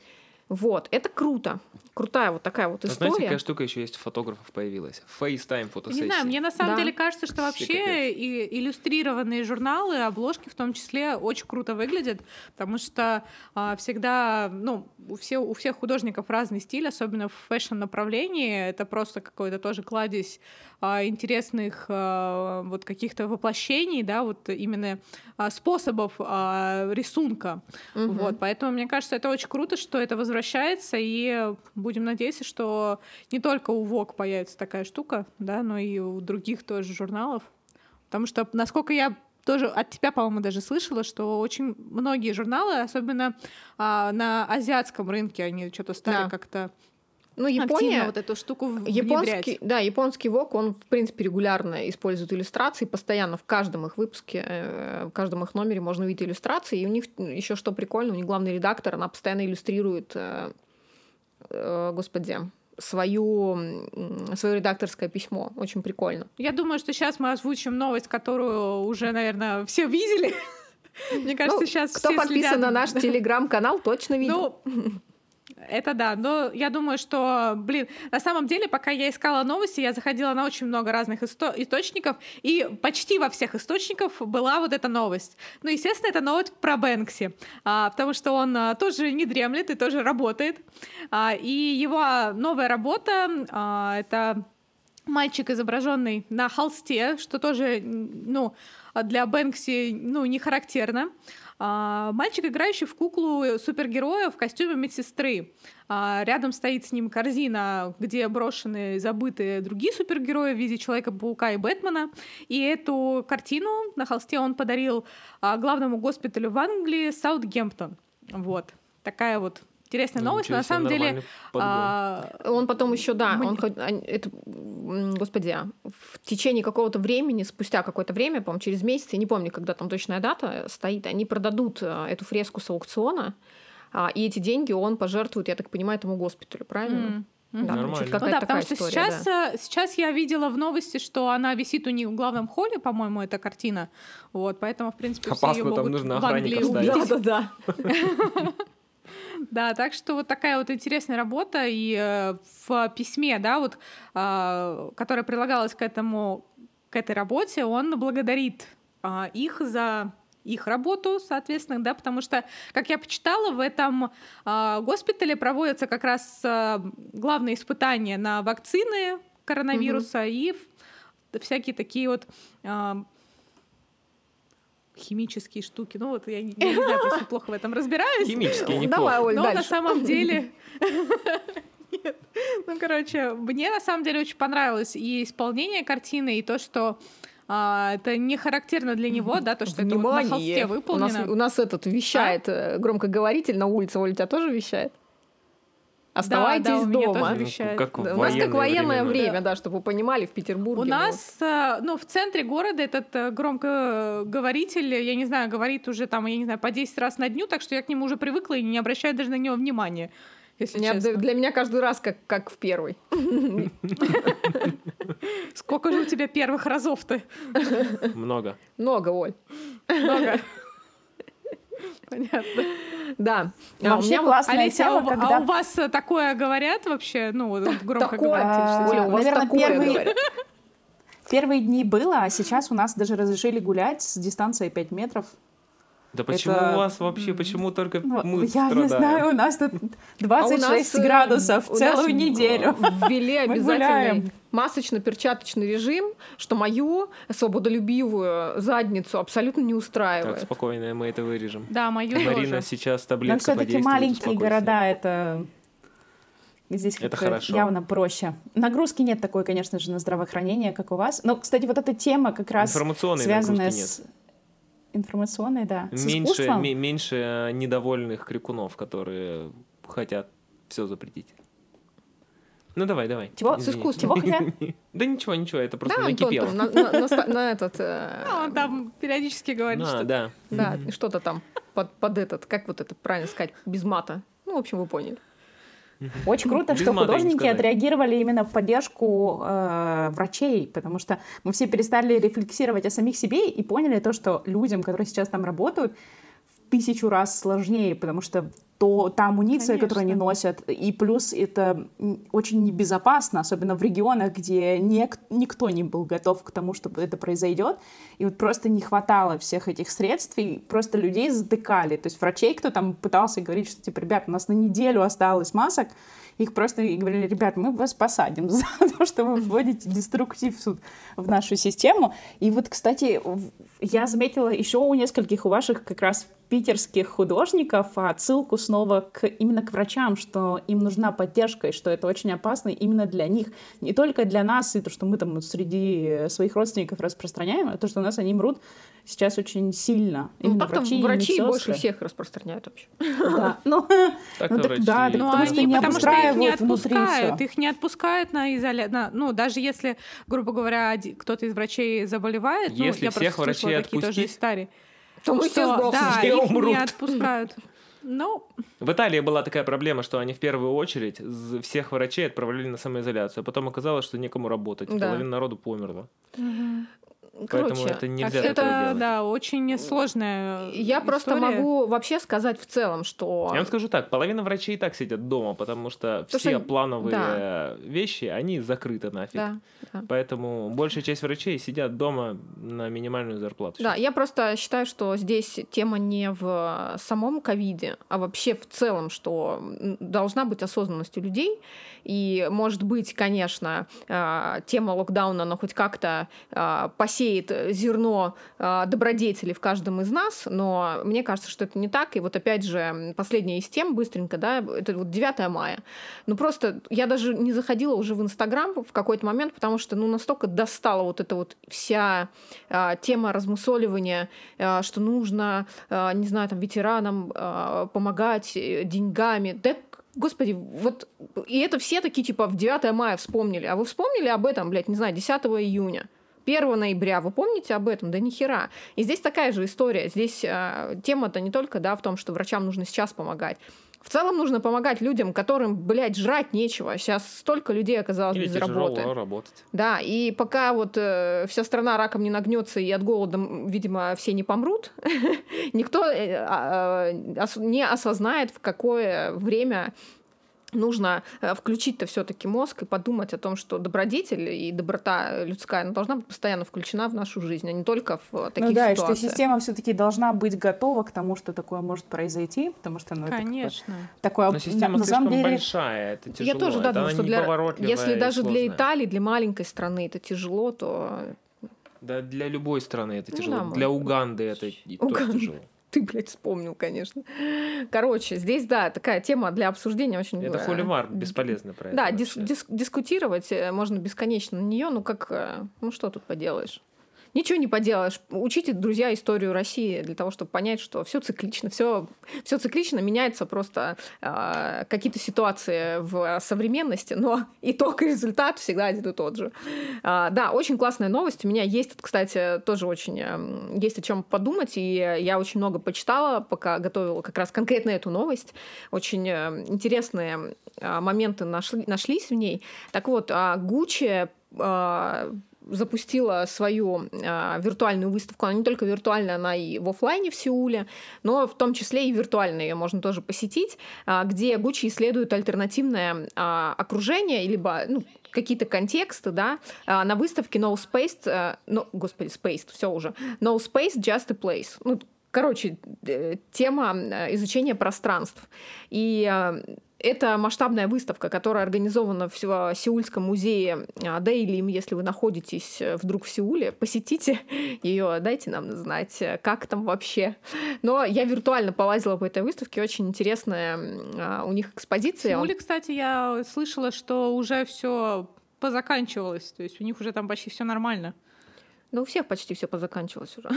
Вот, это круто. Крутая вот такая вот история. Знаете, какая штука еще есть у фотографов появилась? FaceTime фотосессии. Не знаю, мне на самом да. деле кажется, что вообще и иллюстрированные журналы, обложки в том числе очень круто выглядят, потому что а, всегда, ну, у, все, у всех художников разный стиль, особенно в фэшн-направлении. Это просто какой-то тоже кладезь а, интересных а, вот каких-то воплощений, да, вот именно а, способов а, рисунка. Угу. Вот, поэтому мне кажется, это очень круто, что это возвращается, и будем надеяться, что не только у Vogue появится такая штука, да, но и у других тоже журналов. Потому что, насколько я тоже от тебя, по-моему, даже слышала, что очень многие журналы, особенно а, на азиатском рынке, они что-то стали да. как-то ну, Япония, вот эту штуку японский, да, японский ВОК, он, в принципе, регулярно использует иллюстрации, постоянно в каждом их выпуске, э, в каждом их номере можно увидеть иллюстрации, и у них еще что прикольно, у них главный редактор, она постоянно иллюстрирует, э, э, господи, свою, свое редакторское письмо. Очень прикольно. Я думаю, что сейчас мы озвучим новость, которую уже, наверное, все видели. Мне кажется, ну, сейчас кто подписан на наш телеграм-канал, точно видел. Ну, это да, но я думаю, что, блин, на самом деле, пока я искала новости, я заходила на очень много разных исто- источников, и почти во всех источниках была вот эта новость. Ну, естественно, это новость про Бэнкси, а, потому что он а, тоже не дремлет и тоже работает. А, и его новая работа а, — это мальчик, изображенный на холсте, что тоже, ну, для Бэнкси, ну, не характерно. Мальчик, играющий в куклу супергероя в костюме медсестры. А, рядом стоит с ним корзина, где брошены забытые другие супергерои в виде Человека-паука и Бэтмена. И эту картину на холсте он подарил а, главному госпиталю в Англии Саутгемптон. Вот. Такая вот интересная ну, новость. Но на самом деле... А... Он потом еще, да, Мы... он это, господи, а, в течение какого-то времени, спустя какое-то время, по-моему, через месяц, я не помню, когда там точная дата стоит, они продадут э, эту фреску с аукциона, а, и эти деньги он пожертвует, я так понимаю, этому госпиталю, правильно? Mm. Да, Нормально. Ну да, потому что история, сейчас, да. Э, сейчас я видела в новости, что она висит у них в главном холле, по-моему, эта картина. Вот, поэтому, в принципе, Опасно, все ее могут там нужно в Англии увидеть. Да, да, да. Да, так что вот такая вот интересная работа. И э, в письме, да, вот, э, которое прилагалось к этому, к этой работе, он благодарит э, их за их работу, соответственно, да, потому что, как я почитала, в этом э, госпитале проводятся как раз э, главные испытания на вакцины коронавируса mm-hmm. и всякие такие вот э, химические штуки. Ну вот я не, я не знаю, просто плохо в этом разбираюсь. Химические, неплохо. Давай, Оль, Но дальше. на самом деле... Нет. Ну, короче, мне на самом деле очень понравилось и исполнение картины, и то, что а, это не характерно для него, да, то, что Внимание. это на холсте выполнено. У нас, у нас этот вещает а? громкоговоритель на улице, Оля, тебя тоже вещает? Оставайтесь да, да, дома. Ну, как да, у нас как военное время, время да. чтобы вы понимали, в Петербурге. У нас, э, ну, в центре города этот э, громкоговоритель, я не знаю, говорит уже там, я не знаю, по 10 раз на дню, так что я к нему уже привыкла и не обращаю даже на него внимания. Если честно. Для меня каждый раз как, как в первый. Сколько же у тебя первых разов-то? Много. Много, Оль. Много. Понятно. Да. А у меня классная Олеся, тема, а, когда... а у вас такое говорят вообще? Ну, громко такое, говорят. Оля, у вас Наверное, такое говорят. Первые дни было, а сейчас у нас даже разрешили гулять с дистанцией 5 метров. Да почему это... у вас вообще, почему только ну, мы Я страдаем? не знаю, у нас тут 26 а нас, э, градусов целую неделю. Ввели обязательный масочно-перчаточный режим, что мою свободолюбивую задницу абсолютно не устраивает. Так, спокойно, мы это вырежем. Да, мою Марина тоже. сейчас таблетка Но все-таки маленькие города это Здесь это хорошо. явно проще. Нагрузки нет такой, конечно же, на здравоохранение, как у вас. Но, кстати, вот эта тема как раз связанная с... Нет. Информационной, да. Меньше, меньше э, недовольных крикунов, которые хотят все запретить. Ну давай, давай. Чего? С искусством. Чего хотят? Да ничего, ничего, это просто да, накипело. на, этот... Э, а, он там периодически говорит, что... Да, да. что-то там под, под этот, как вот это правильно сказать, без мата. Ну, в общем, вы поняли. Очень круто, что художники отреагировали именно в поддержку э, врачей, потому что мы все перестали рефлексировать о самих себе и поняли то, что людям, которые сейчас там работают, в тысячу раз сложнее, потому что то та амуниция, Конечно. которую они носят, и плюс это очень небезопасно, особенно в регионах, где ник- никто не был готов к тому, чтобы это произойдет, и вот просто не хватало всех этих средств, и просто людей затыкали, то есть врачей, кто там пытался говорить, что типа, ребят, у нас на неделю осталось масок, их просто говорили, ребят, мы вас посадим за то, что вы вводите деструктив в нашу систему. И вот, кстати, я заметила еще у нескольких у ваших как раз питерских художников отсылку снова к, именно к врачам, что им нужна поддержка, и что это очень опасно именно для них. Не только для нас, и то, что мы там среди своих родственников распространяем, а то, что у нас они мрут сейчас очень сильно. Ну, так врачи, врачи больше всех распространяют вообще. Да, ну, ну да, потому что не потому что их не отпускают, их не отпускают на изоляцию. Ну, даже если, грубо говоря, кто-то из врачей заболевает, ну, если я всех врачей отпустить, то мы все сдохнем. Да, их не отпускают. Ну. В Италии была такая проблема, что они в первую очередь всех врачей отправляли на самоизоляцию, а потом оказалось, что некому работать. Да. Половина народу померла. Угу. Поэтому Короче, это нельзя это, да, очень сложная Я история. просто могу вообще сказать в целом, что... Я вам скажу так, половина врачей и так сидят дома, потому что То, все что... плановые да. вещи, они закрыты нафиг. Да, да. Поэтому большая часть врачей сидят дома на минимальную зарплату. Да, я просто считаю, что здесь тема не в самом ковиде, а вообще в целом, что должна быть осознанность у людей, и, может быть, конечно, а, тема локдауна, но хоть как-то посеет сеет зерно добродетели в каждом из нас, но мне кажется, что это не так. И вот опять же, последняя из тем, быстренько, да, это вот 9 мая. Ну просто я даже не заходила уже в Инстаграм в какой-то момент, потому что ну настолько достала вот эта вот вся тема размусоливания, что нужно, не знаю, там, ветеранам помогать э, деньгами. Да Господи, вот и это все такие, типа, в 9 мая вспомнили. А вы вспомнили об этом, блядь, не знаю, 10 июня? 1 ноября, вы помните об этом? Да ни хера. И здесь такая же история. Здесь э, тема-то не только да, в том, что врачам нужно сейчас помогать. В целом нужно помогать людям, которым, блядь, жрать нечего. Сейчас столько людей оказалось Или без работы. работать. Да, и пока вот э, вся страна раком не нагнется и от голода, видимо, все не помрут, никто э, э, не осознает, в какое время нужно э, включить-то все-таки мозг и подумать о том, что добродетель и доброта людская она должна быть постоянно включена в нашу жизнь, а не только в э, таких ну, да, ситуациях. и что система все-таки должна быть готова к тому, что такое может произойти, потому что ну, Конечно. это такое... Но система на, слишком деле... большая, это тяжело. Я тоже да, думаю, что для... если даже для Италии, для маленькой страны это тяжело, то да, для любой страны это ну тяжело. Ну, да, для Уганды это и Уганды. тоже тяжело ты, блядь, вспомнил, конечно. Короче, здесь, да, такая тема для обсуждения очень... Это холивар, бесполезно про это. Да, дис- дис- дискутировать э, можно бесконечно на нее, ну как, э, ну что тут поделаешь. Ничего не поделаешь. Учите, друзья, историю России для того, чтобы понять, что все циклично, все, все циклично, меняется просто э, какие-то ситуации в современности, но итог и результат всегда один и тот же. Э, да, очень классная новость. У меня есть, кстати, тоже очень э, есть о чем подумать, и я очень много почитала, пока готовила как раз конкретно эту новость. Очень э, интересные э, моменты нашли, нашлись в ней. Так вот, э, Гуччи э, запустила свою э, виртуальную выставку. Она не только виртуальная, она и в офлайне в Сеуле, но в том числе и виртуально ее можно тоже посетить, э, где Гуччи исследует альтернативное э, окружение, либо ну, какие-то контексты, да, э, на выставке No Space, э, no, господи, Space, все уже, No Space, Just a Place. Ну, короче, э, тема изучения пространств. И это масштабная выставка, которая организована в Сеульском музее а, Дейлим. Если вы находитесь э, вдруг в Сеуле, посетите ее, дайте нам знать, как там вообще. Но я виртуально полазила по этой выставке, очень интересная а, у них экспозиция. В Сеуле, кстати, я слышала, что уже все позаканчивалось, то есть у них уже там почти все нормально. Ну, у всех почти все позаканчивалось уже.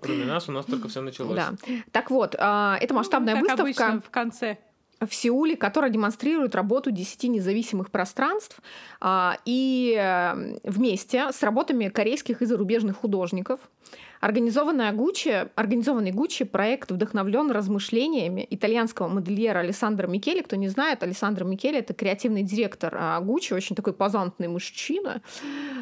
Кроме нас, у нас только все началось. Да. Так вот, а, это масштабная ну, как выставка. Обычно, в конце в Сеуле, которая демонстрирует работу 10 независимых пространств а, и э, вместе с работами корейских и зарубежных художников. Организованный Гуччи, организованный Гуччи проект вдохновлен размышлениями итальянского модельера Александра Микеле. Кто не знает, Александр Микеле — это креативный директор а, Гуччи, очень такой позантный мужчина.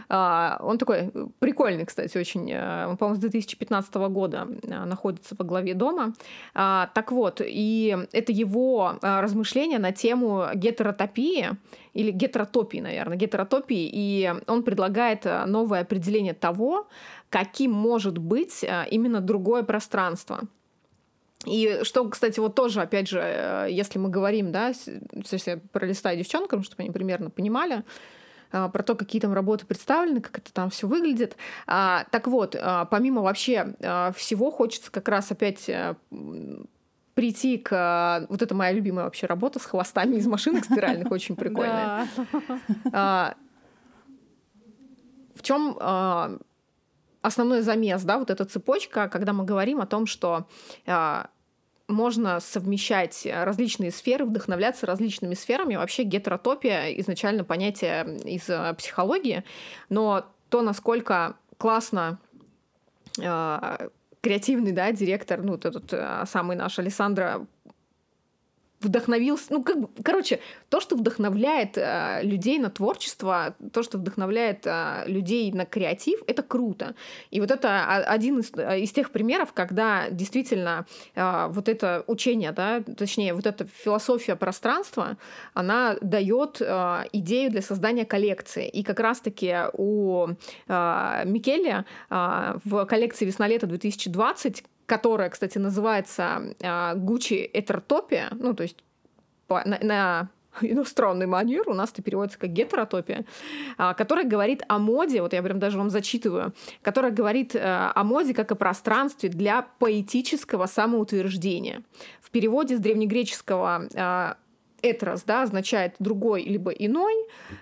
А, он такой прикольный, кстати, очень. Э, он, по-моему, с 2015 года находится во главе дома. А, так вот, и это его размышления на тему гетеротопии, или гетеротопии, наверное, гетеротопии, и он предлагает новое определение того, каким может быть э, именно другое пространство. И что, кстати, вот тоже, опять же, э, если мы говорим, да, если пролистаю девчонкам, чтобы они примерно понимали, про то, какие там работы представлены, как это там все выглядит. А, так вот, помимо вообще всего, хочется как раз опять прийти к... Вот это моя любимая вообще работа с хвостами из машинок стиральных, очень прикольная. А, в чем основной замес, да, вот эта цепочка, когда мы говорим о том, что можно совмещать различные сферы, вдохновляться различными сферами. Вообще гетеротопия изначально понятие из психологии, но то, насколько классно креативный, да, директор, ну, вот этот а, самый наш Александра вдохновился, ну, как бы, короче, то, что вдохновляет э, людей на творчество, то, что вдохновляет э, людей на креатив, это круто. И вот это один из, из тех примеров, когда действительно э, вот это учение, да, точнее, вот эта философия пространства, она дает э, идею для создания коллекции. И как раз-таки у э, Микеле э, в коллекции «Весна-лето 2020» которая, кстати, называется Гуччи Этертопия, ну, то есть на, на иностранный манер, у нас это переводится как гетеротопия, а, которая говорит о моде, вот я прям даже вам зачитываю, которая говорит э, о моде как о пространстве для поэтического самоутверждения. В переводе с древнегреческого а, этрос, да, означает другой либо иной,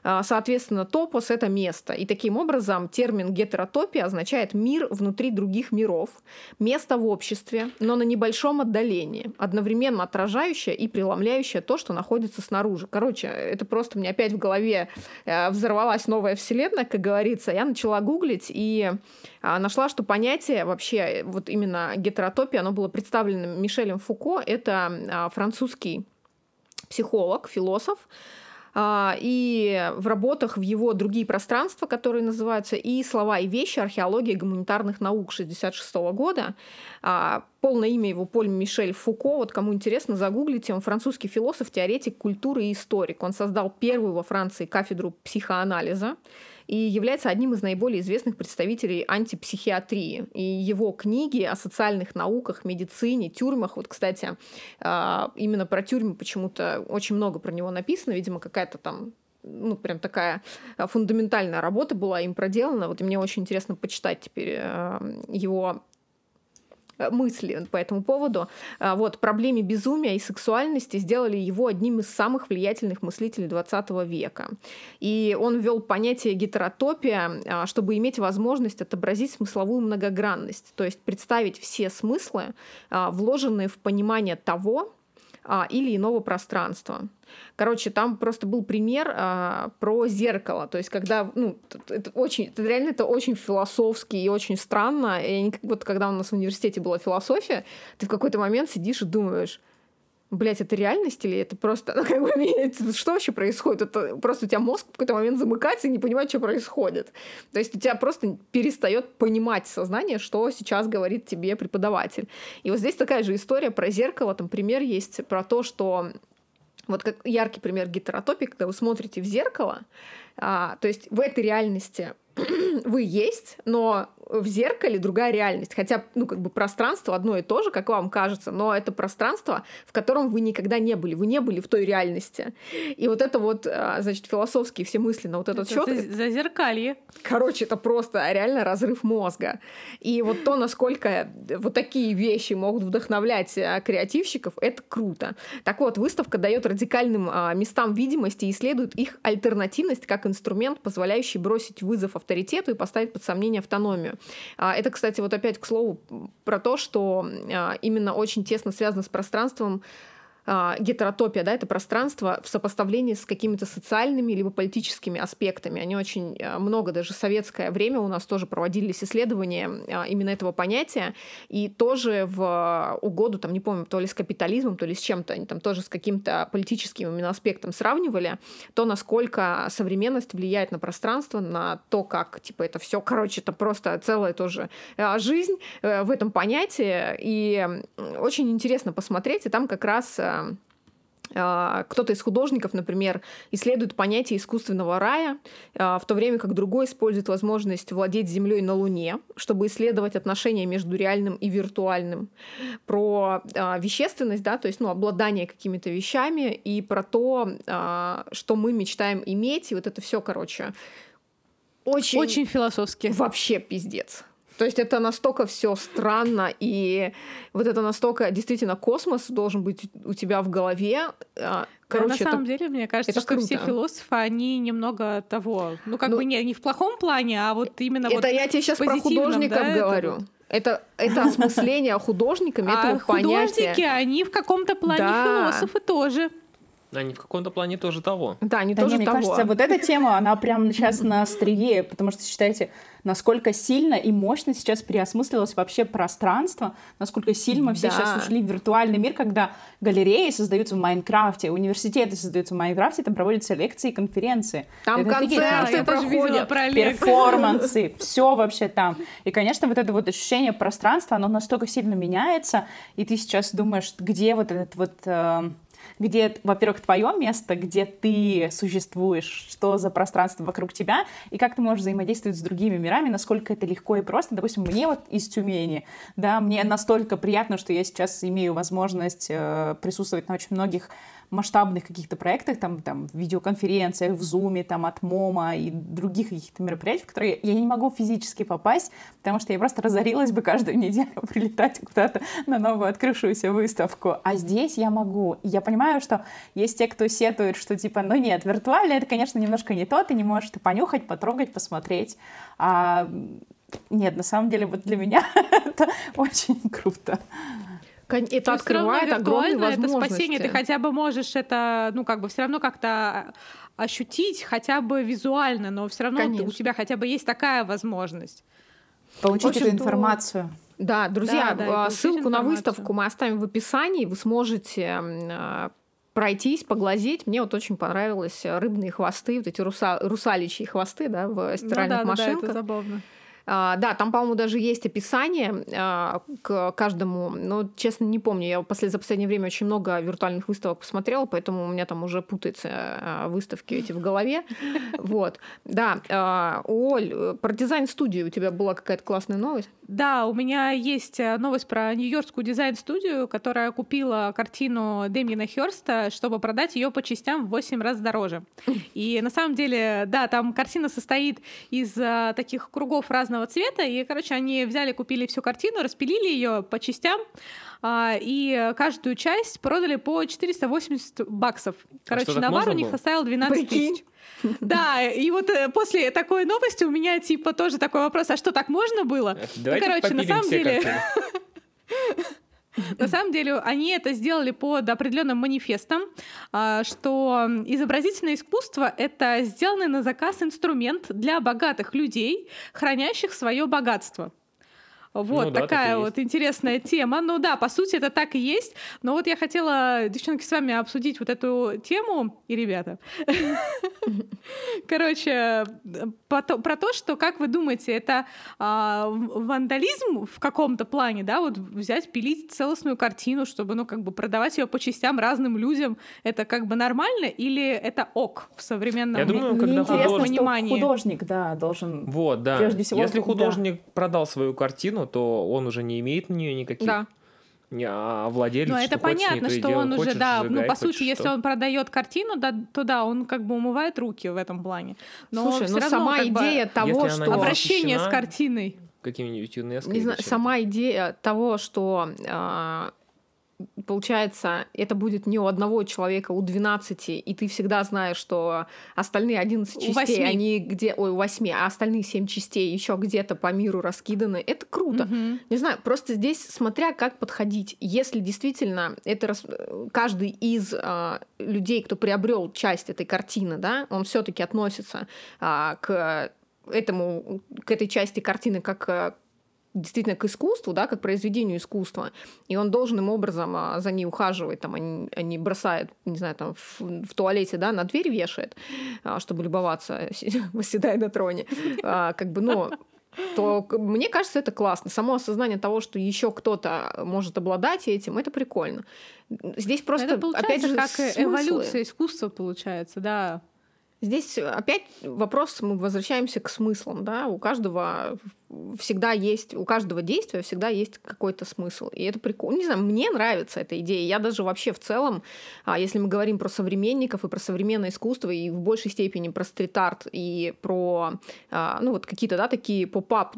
а, соответственно, топос — это место. И таким образом термин гетеротопия означает мир внутри других миров, место в обществе, но на небольшом отдалении, одновременно отражающее и преломляющее то, что находится снаружи. Короче, это просто мне опять в голове э, взорвалась новая вселенная, как говорится. Я начала гуглить и а, нашла, что понятие вообще, вот именно гетеротопия, оно было представлено Мишелем Фуко, это а, французский психолог, философ, а, и в работах в его другие пространства, которые называются «И слова и вещи. Археология гуманитарных наук» 1966 года. А, полное имя его Поль Мишель Фуко. Вот кому интересно, загуглите. Он французский философ, теоретик культуры и историк. Он создал первую во Франции кафедру психоанализа и является одним из наиболее известных представителей антипсихиатрии. И его книги о социальных науках, медицине, тюрьмах, вот, кстати, а, именно про тюрьмы почему-то очень много про него написано, видимо, какая-то там ну, прям такая фундаментальная работа была им проделана. Вот и мне очень интересно почитать теперь а, его мысли по этому поводу. А, вот, проблеме безумия и сексуальности сделали его одним из самых влиятельных мыслителей 20 века. И он ввел понятие гетеротопия, а, чтобы иметь возможность отобразить смысловую многогранность, то есть представить все смыслы, а, вложенные в понимание того, а, или иного пространства. Короче, там просто был пример а, про зеркало. То есть, когда, ну, это очень, это реально это очень философски и очень странно. И вот когда у нас в университете была философия, ты в какой-то момент сидишь и думаешь, блядь, это реальность или это просто, ну, как бы, что вообще происходит? Это просто у тебя мозг в какой-то момент замыкается и не понимает, что происходит. То есть у тебя просто перестает понимать сознание, что сейчас говорит тебе преподаватель. И вот здесь такая же история про зеркало, там пример есть про то, что вот как яркий пример гетеротопии, когда вы смотрите в зеркало, а, то есть в этой реальности вы есть, но в зеркале другая реальность. Хотя, ну, как бы пространство одно и то же, как вам кажется, но это пространство, в котором вы никогда не были. Вы не были в той реальности. И вот это вот, а, значит, философские все мысли на вот этот счет. За зеркалье. Короче, это просто реально разрыв мозга. И вот то, насколько вот такие вещи могут вдохновлять а, креативщиков, это круто. Так вот, выставка дает радикальным а, местам видимости и исследует их альтернативность как инструмент, позволяющий бросить вызов авторитету и поставить под сомнение автономию. А, это, кстати, вот опять к слову про то, что а, именно очень тесно связано с пространством гетеротопия, да, это пространство в сопоставлении с какими-то социальными либо политическими аспектами. Они очень а, много, даже в советское время у нас тоже проводились исследования а, именно этого понятия, и тоже в угоду, там, не помню, то ли с капитализмом, то ли с чем-то, они там тоже с каким-то политическим именно аспектом сравнивали, то, насколько современность влияет на пространство, на то, как, типа, это все, короче, это просто целая тоже жизнь э, в этом понятии, и очень интересно посмотреть, и там как раз а, кто-то из художников, например, исследует понятие искусственного рая, а, в то время как другой использует возможность владеть землей на Луне, чтобы исследовать отношения между реальным и виртуальным, про а, вещественность, да, то есть ну, обладание какими-то вещами, и про то, что мы мечтаем иметь, и вот это все, короче, очень... Очень философски. Вообще пиздец. То есть это настолько все странно, и вот это настолько действительно космос должен быть у тебя в голове. А, короче, да, на самом это, деле, мне кажется, это что круто. все философы, они немного того, ну как ну, бы не, не в плохом плане, а вот именно это вот я тебе сейчас про художников да, говорю. Это, это осмысление художниками этого понятия. Художники, они в каком-то плане философы тоже. Они в каком-то плане тоже того. Да, они да тоже не, того. Мне кажется, вот эта тема, она прям сейчас на острие, потому что считайте, насколько сильно и мощно сейчас переосмыслилось вообще пространство, насколько сильно мы все да. сейчас ушли в виртуальный мир, когда галереи создаются в Майнкрафте, университеты создаются в Майнкрафте, там проводятся лекции, конференции. Там это концерты проходят, перформансы, все вообще там. И, конечно, вот это вот ощущение пространства, оно настолько сильно меняется, и ты сейчас думаешь, где вот этот вот э, где, во-первых, твое место, где ты существуешь, что за пространство вокруг тебя, и как ты можешь взаимодействовать с другими мирами, насколько это легко и просто. Допустим, мне вот из Тюмени, да, мне настолько приятно, что я сейчас имею возможность э, присутствовать на очень многих масштабных каких-то проектах, там, там, в видеоконференциях, в Зуме, там, от МОМа и других каких-то мероприятий, в которые я не могу физически попасть, потому что я просто разорилась бы каждую неделю прилетать куда-то на новую открывшуюся выставку. А здесь я могу. Я понимаю, что есть те, кто сетует, что типа, ну нет, виртуально это, конечно, немножко не то, ты не можешь это понюхать, потрогать, посмотреть. А, нет, на самом деле, вот для меня это очень круто. Это открывает огромные возможности. Это спасение, ты хотя бы можешь это, ну, как бы все равно как-то ощутить хотя бы визуально, но все равно Конечно. у тебя хотя бы есть такая возможность. Получить эту информацию. Да, друзья, да, да, ссылку на выставку мы оставим в описании. Вы сможете а, пройтись, поглазеть. Мне вот очень понравилось рыбные хвосты, вот эти руса, русаличьи хвосты, да, в стиральных ну, да, машинках. Да, это забавно. А, да, там, по-моему, даже есть описание а, к каждому. Но, честно, не помню. Я после, за последнее время очень много виртуальных выставок посмотрела, поэтому у меня там уже путаются а, выставки эти в голове. Вот. Да, Оль, про дизайн-студию у тебя была какая-то классная новость? Да, у меня есть э, новость про нью-йоркскую дизайн-студию, которая купила картину Дэмиена Хёрста, чтобы продать ее по частям в 8 раз дороже. И на самом деле, да, там картина состоит из таких кругов разного разного цвета, и, короче, они взяли, купили всю картину, распилили ее по частям, а, и каждую часть продали по 480 баксов. А короче, а навар у них оставил 12 тысяч. Да, и вот э, после такой новости у меня типа тоже такой вопрос, а что так можно было? ну, короче, на самом деле... На самом деле они это сделали под определенным манифестом, а, что изобразительное искусство — это сделанный на заказ инструмент для богатых людей, хранящих свое богатство. Вот ну, да, такая вот есть. интересная тема. Ну да, по сути это так и есть. Но вот я хотела, девчонки, с вами обсудить вот эту тему и ребята. Короче, про то, что, как вы думаете, это а, вандализм в каком-то плане, да, вот взять, пилить целостную картину, чтобы, ну, как бы продавать ее по частям разным людям, это как бы нормально или это ок в современном Я думаю, когда художник, художник, да, должен вот, да. прежде всего... Если художник продал свою картину, картину, то он уже не имеет на нее никаких. Да. А владелец, Ну, это понятно, что он уже, да, ну, по сути, если он продает картину, да, то да, он как бы умывает руки в этом плане. Но Слушай, ну сама идея бы, того, что... Обращение с картиной. Какими-нибудь ЮНЕСКО. Не знаю, сама идея того, что э, получается, это будет не у одного человека, у 12, и ты всегда знаешь, что остальные 11 частей, 8. они где, ой, у 8, а остальные 7 частей еще где-то по миру раскиданы. Это круто. Угу. Не знаю, просто здесь смотря как подходить. Если действительно это рас... каждый из а, людей, кто приобрел часть этой картины, да, он все-таки относится а, к этому, к этой части картины как а, действительно к искусству, да, как произведению искусства, и он должным образом а, за ней ухаживать, там, они, они бросают, не знаю, там, в, в туалете, да, на дверь вешает, а, чтобы любоваться, восседая на троне, а, как бы, ну, то мне кажется, это классно. Само осознание того, что еще кто-то может обладать этим, это прикольно. Здесь просто, это опять же, как смыслы. эволюция искусства получается, да. Здесь опять вопрос, мы возвращаемся к смыслам, да, у каждого всегда есть, у каждого действия всегда есть какой-то смысл. И это прикольно. Не знаю, мне нравится эта идея. Я даже вообще в целом, а, если мы говорим про современников и про современное искусство, и в большей степени про стрит-арт и про, а, ну, вот какие-то, да, такие pop-up,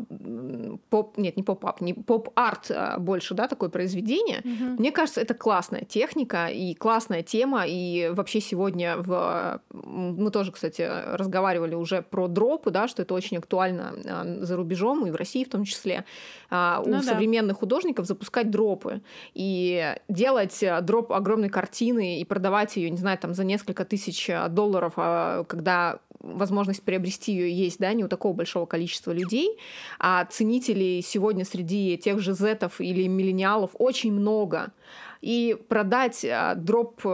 поп, нет, не pop-up, не поп-арт а, больше, да, такое произведение, угу. мне кажется, это классная техника и классная тема. И вообще сегодня в... Мы тоже, кстати, разговаривали уже про дропы, да, что это очень актуально за рубежом, и в России в том числе, а, у ну, современных да. художников запускать дропы и делать э, дроп огромной картины и продавать ее, не знаю, там за несколько тысяч э, долларов, а, когда возможность приобрести ее есть, да, не у такого большого количества людей, а ценителей сегодня среди тех же зетов или миллениалов очень много. И продать э, дроп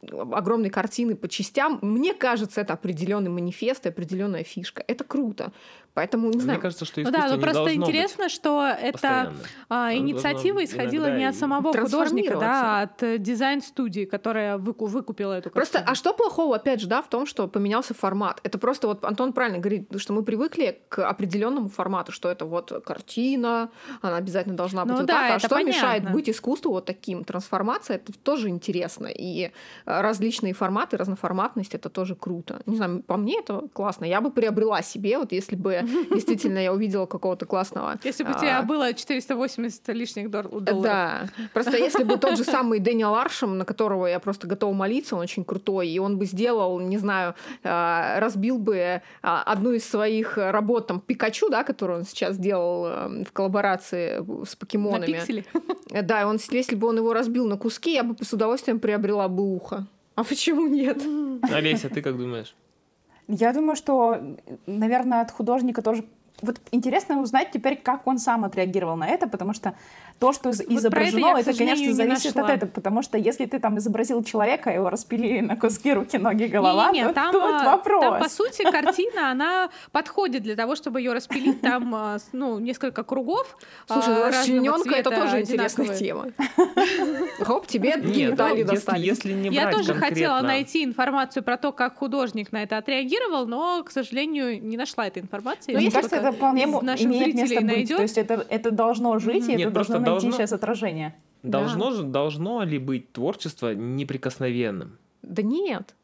огромной картины по частям, мне кажется, это определенный манифест и определенная фишка. Это круто. Поэтому, не знаю. Мне кажется, что искусство ну да, но просто интересно, быть что эта а, инициатива исходила не от самого художника, да, а от э, дизайн-студии, которая выку выкупила эту картину. Просто, а что плохого, опять же, да, в том, что поменялся формат? Это просто вот Антон правильно говорит, что мы привыкли к определенному формату, что это вот картина, она обязательно должна быть ну, вот да, так. А что понятно. мешает быть искусству вот таким? Трансформация, это тоже интересно. И различные форматы, разноформатность, это тоже круто. Не знаю, по мне это классно. Я бы приобрела себе, вот если бы действительно я увидела какого-то классного... Если бы у тебя а, было 480 лишних долларов. Да. Просто если бы тот же самый Дэниел Аршем, на которого я просто готова молиться, он очень крутой, и он бы сделал, не знаю, а, разбил бы а, одну из своих работ, там, Пикачу, да, которую он сейчас делал эм, в коллаборации с покемонами. На пиксели? Да, он, если бы он его разбил на куски, я бы с удовольствием приобрела бы ухо. А почему нет? Олеся, ты как думаешь? Я думаю, что, наверное, от художника тоже вот интересно узнать теперь, как он сам отреагировал на это, потому что то, что вот изображено, это, это конечно, зависит от этого, потому что если ты там изобразил человека, его распилили на куски руки, ноги, голова, не, не, то там, тут а, вопрос. Там, по сути, картина, она подходит для того, чтобы ее распилить там, а, ну, несколько кругов. Слушай, ну, расчлененка — это тоже интересная тема. Хоп, тебе детали достали. Если не Я тоже хотела найти информацию про то, как художник на это отреагировал, но, к сожалению, не нашла этой информации. Мне кажется, это вполне имеет место быть. То есть это должно жить, и это должно должно... найти сейчас отражение. Должно, да. должно ли быть творчество неприкосновенным? Да нет.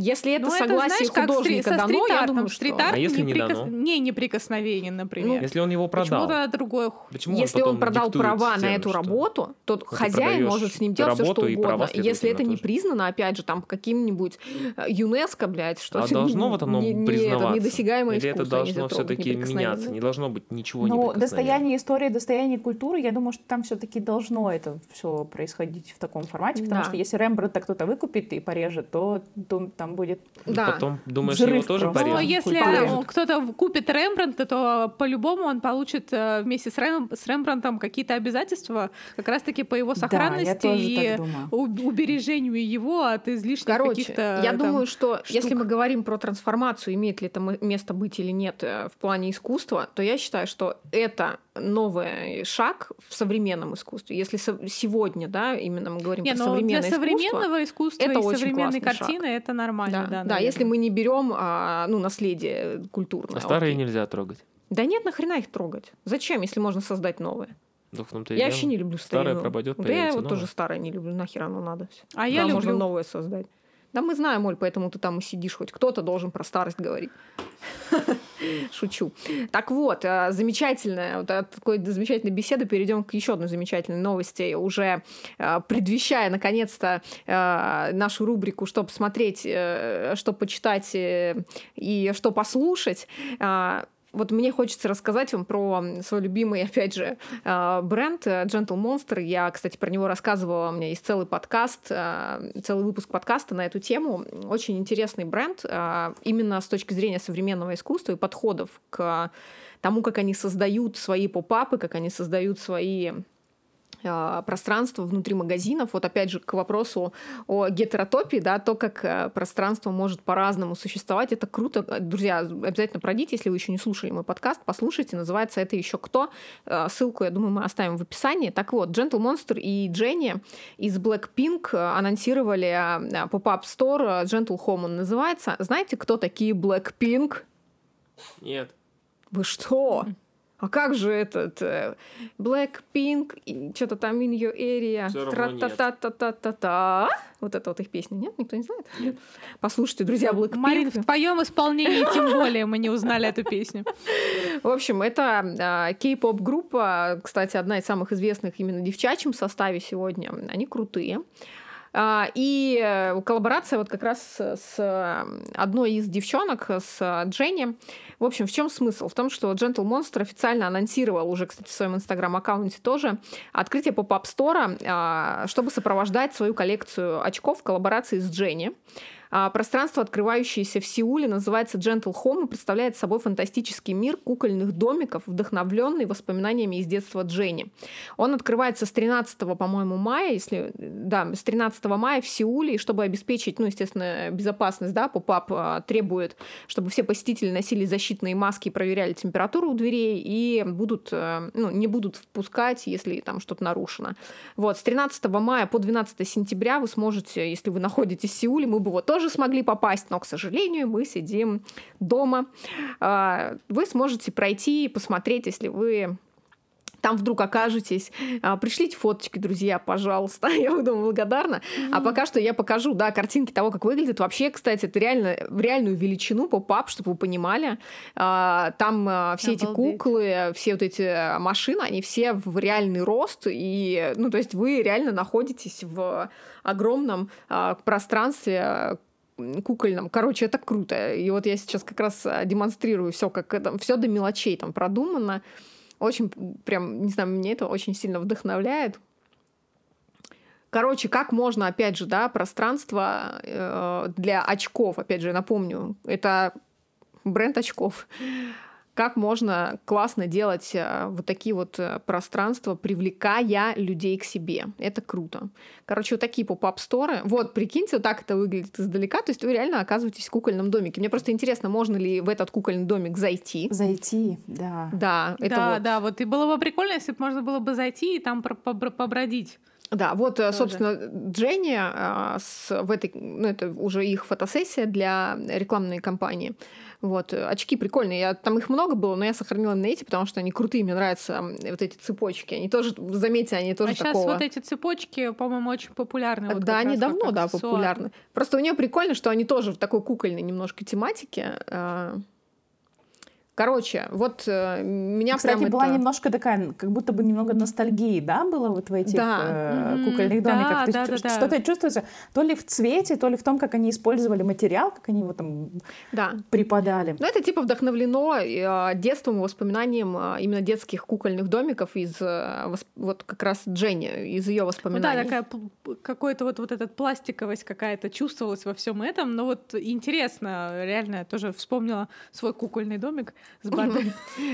Если это ну, согласие это, знаешь, художника как дано, я думаю, что... А если не дано? Не неприкосновенен, например. Ну, если он его продал. Почему-то другое... Почему если он, он продал права на эту работу, то ну, хозяин может с ним делать все, что угодно. Если это не признано, опять же, там каким-нибудь э, ЮНЕСКО, блядь, что А должно в этом не, признаваться? недосягаемое Или это должно все-таки меняться? Не должно быть ничего Ну, достояние истории, достояние культуры, я думаю, что там все-таки должно это все происходить в таком формате, потому что если Рембрандта кто-то выкупит и порежет, то там будет да. Потом думаешь, Взрыв его тоже порежут? Но если кто-то купит Рембрандта, то по-любому он получит э, вместе с, Рэм, с Рембрандтом какие-то обязательства как раз-таки по его сохранности да, и убережению его от излишних Короче, каких-то я там, думаю, что штук. если мы говорим про трансформацию, имеет ли это место быть или нет э, в плане искусства, то я считаю, что это новый шаг в современном искусстве. Если сегодня, да, именно мы говорим не, про современное для современного искусства, это и современной картины шаг. это нормально, да. Да, да если мы не берем а, ну наследие культурное. А старые окей. нельзя трогать. Да нет, нахрена их трогать? Зачем, если можно создать? Да, том-то я вообще не люблю старое. Старое пропадет, Да я вот тоже старое не люблю, нахер оно надо. А да, я люблю. можно новое создать. Да мы знаем, Оль, поэтому ты там и сидишь, хоть кто-то должен про старость говорить. Шучу. Так вот, э, замечательная, вот от такой замечательной беседы перейдем к еще одной замечательной новости, уже э, предвещая, наконец-то, э, нашу рубрику «Что посмотреть», «Что почитать» и «Что послушать» вот мне хочется рассказать вам про свой любимый, опять же, а, бренд э, Gentle Monster. Я, кстати, про него рассказывала, у меня есть целый подкаст, а, целый выпуск подкаста на эту тему. Очень интересный бренд именно с точки зрения современного искусства и подходов к тому, как они создают свои поп-апы, как они создают свои пространство внутри магазинов. Вот опять же к вопросу о гетеротопии, да, то, как э, пространство может по-разному существовать, это круто. Друзья, обязательно пройдите, если вы еще не слушали мой подкаст, послушайте. Называется это еще кто. Э, ссылку, я думаю, мы оставим в описании. Так вот, Gentle Monster и Дженни из Blackpink э, анонсировали поп-ап store Gentle Home он называется. Знаете, кто такие Blackpink? Нет. Вы что? А как же этот э, Blackpink, что-то там in your area, тра-та-та-та-та-та-та. Вот это вот их песня, нет? Никто не знает? Нет. Послушайте, друзья, Blackpink. Марин, в твоем исполнении тем более мы не узнали эту песню. В общем, это э, кей-поп группа, кстати, одна из самых известных именно в девчачьем составе сегодня. Они крутые. А, и э, коллаборация вот как раз с одной из девчонок, с Дженни. В общем, в чем смысл? В том, что Gentle Monster официально анонсировал уже, кстати, в своем инстаграм-аккаунте тоже открытие поп-ап стора, а, чтобы сопровождать свою коллекцию очков в коллаборации с Дженни. А, пространство, открывающееся в Сеуле, называется Gentle Home и представляет собой фантастический мир кукольных домиков, вдохновленный воспоминаниями из детства Дженни. Он открывается с 13, по-моему, мая, если да, с 13 мая в Сеуле, и чтобы обеспечить, ну, естественно, безопасность, да, поп-ап а, требует, чтобы все посетители носили защитные маски и проверяли температуру у дверей и будут, э, ну, не будут впускать, если там что-то нарушено. Вот, с 13 мая по 12 сентября вы сможете, если вы находитесь в Сеуле, мы бы вот тоже тоже смогли попасть, но, к сожалению, мы сидим дома. А, вы сможете пройти и посмотреть, если вы там вдруг окажетесь. А, пришлите фоточки, друзья, пожалуйста. Я буду благодарна. Mm-hmm. А пока что я покажу, да, картинки того, как выглядит. Вообще, кстати, это реально в реальную величину поп-ап, чтобы вы понимали. А, там все Обалдеть. эти куклы, все вот эти машины, они все в реальный рост. И, ну, то есть вы реально находитесь в огромном пространстве кукольном. Короче, это круто. И вот я сейчас как раз демонстрирую все, как это, все до мелочей там продумано. Очень прям, не знаю, мне это очень сильно вдохновляет. Короче, как можно, опять же, да, пространство э, для очков, опять же, напомню, это бренд очков как можно классно делать э, вот такие вот э, пространства, привлекая людей к себе. Это круто. Короче, вот такие поп-ап сторы. Вот, прикиньте, вот так это выглядит издалека. То есть вы реально оказываетесь в кукольном домике. Мне просто интересно, можно ли в этот кукольный домик зайти. Зайти, да. Да, это да, вот. да, вот и было бы прикольно, если бы можно было бы зайти и там побродить. Да, вот, э, Тоже. собственно, Дженни а, с, в этой, ну, это уже их фотосессия для рекламной кампании. Вот, очки прикольные. Я, там их много было, но я сохранила на эти, потому что они крутые. Мне нравятся вот эти цепочки. Они тоже, заметьте, они тоже а такого... сейчас вот эти цепочки, по-моему, очень популярны. Вот да, они давно, да, популярны. Просто у нее прикольно, что они тоже в такой кукольной немножко тематике. Короче, вот э, меня Кстати, прям была это... немножко такая, как будто бы немного ностальгии, да, было вот в этих да. э, кукольных домиках. Да, То есть да, да, что-то да. чувствуется то ли в цвете, то ли в том, как они использовали материал, как они его там да. преподали. Ну, это типа вдохновлено э, детством и воспоминанием э, именно детских кукольных домиков из э, вот как раз Дженни, из ее воспоминаний. Ну, да, такая какой-то вот, вот этот пластиковость какая-то чувствовалась во всем этом. Но вот интересно, реально, я тоже вспомнила свой кукольный домик с Барби.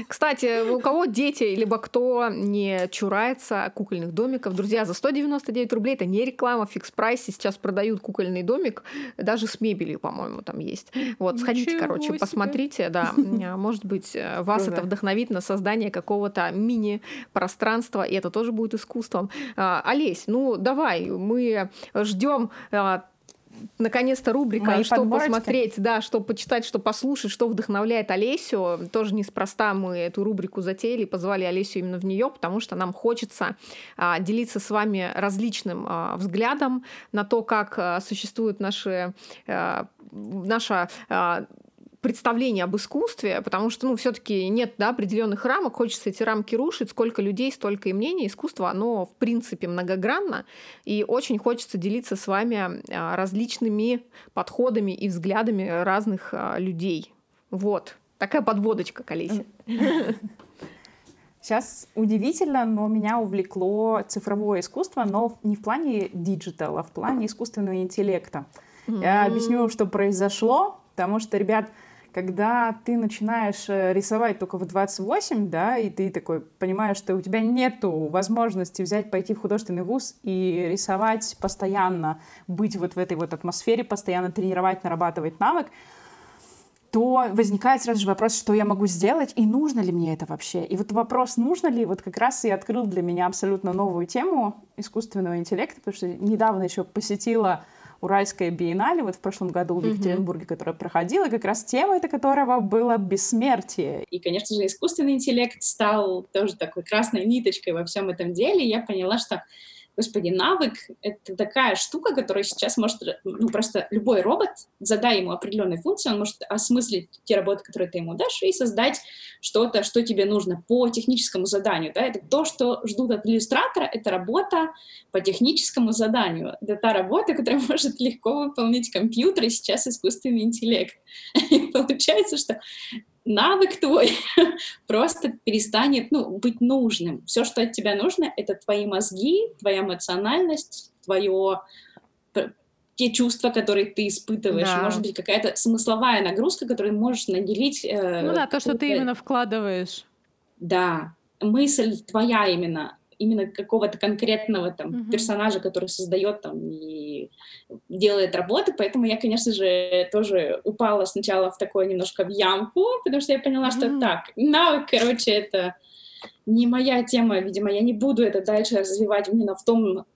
Кстати, у кого дети, либо кто не чурается кукольных домиков, друзья, за 199 рублей, это не реклама, фикс прайсе, сейчас продают кукольный домик, даже с мебелью, по-моему, там есть. Вот, сходите, Ничего короче, себе. посмотрите, да, может быть, вас это вдохновит на создание какого-то мини-пространства, и это тоже будет искусством. А, Олесь, ну давай, мы ждем а, наконец-то рубрика Мои «Что подборочки. посмотреть», да, что почитать, что послушать, что вдохновляет Олесю. Тоже неспроста мы эту рубрику затеяли, позвали Олесю именно в нее, потому что нам хочется а, делиться с вами различным а, взглядом на то, как а, существуют наши, а, наша а, представление об искусстве, потому что, ну, все-таки нет да, определенных рамок, хочется эти рамки рушить, сколько людей, столько и мнений. Искусство, оно, в принципе, многогранно, и очень хочется делиться с вами а, различными подходами и взглядами разных а, людей. Вот. Такая подводочка к Олесе. Сейчас удивительно, но меня увлекло цифровое искусство, но не в плане диджитала, а в плане искусственного интеллекта. Mm-hmm. Я объясню, что произошло, потому что, ребят, когда ты начинаешь э, рисовать только в 28, да, и ты такой понимаешь, что у тебя нету возможности взять, пойти в художественный вуз и рисовать постоянно, быть вот в этой вот атмосфере, постоянно тренировать, нарабатывать навык, то возникает сразу же вопрос, что я могу сделать и нужно ли мне это вообще. И вот вопрос, нужно ли, вот как раз и открыл для меня абсолютно новую тему искусственного интеллекта, потому что недавно еще посетила Уральская биеннале вот в прошлом году в Екатеринбурге, mm-hmm. которая проходила, как раз тема это которого было бессмертие. И, конечно же, искусственный интеллект стал тоже такой красной ниточкой во всем этом деле. Я поняла, что Господи, навык — это такая штука, которая сейчас может... Ну, просто любой робот, задай ему определенные функции, он может осмыслить те работы, которые ты ему дашь, и создать что-то, что тебе нужно по техническому заданию. Да? Это то, что ждут от иллюстратора, это работа по техническому заданию. Это та работа, которую может легко выполнить компьютер и сейчас искусственный интеллект. И получается, что навык твой просто перестанет ну, быть нужным. Все, что от тебя нужно, это твои мозги, твоя эмоциональность, твое те чувства, которые ты испытываешь, да. может быть, какая-то смысловая нагрузка, которую можешь наделить. Э, ну да, то, что ты именно вкладываешь. Да, мысль твоя именно именно какого-то конкретного там mm-hmm. персонажа, который создает там и делает работы, поэтому я, конечно же, тоже упала сначала в такое немножко в ямку, потому что я поняла, mm-hmm. что так, навык, короче, это не моя тема, видимо, я не буду это дальше развивать именно в том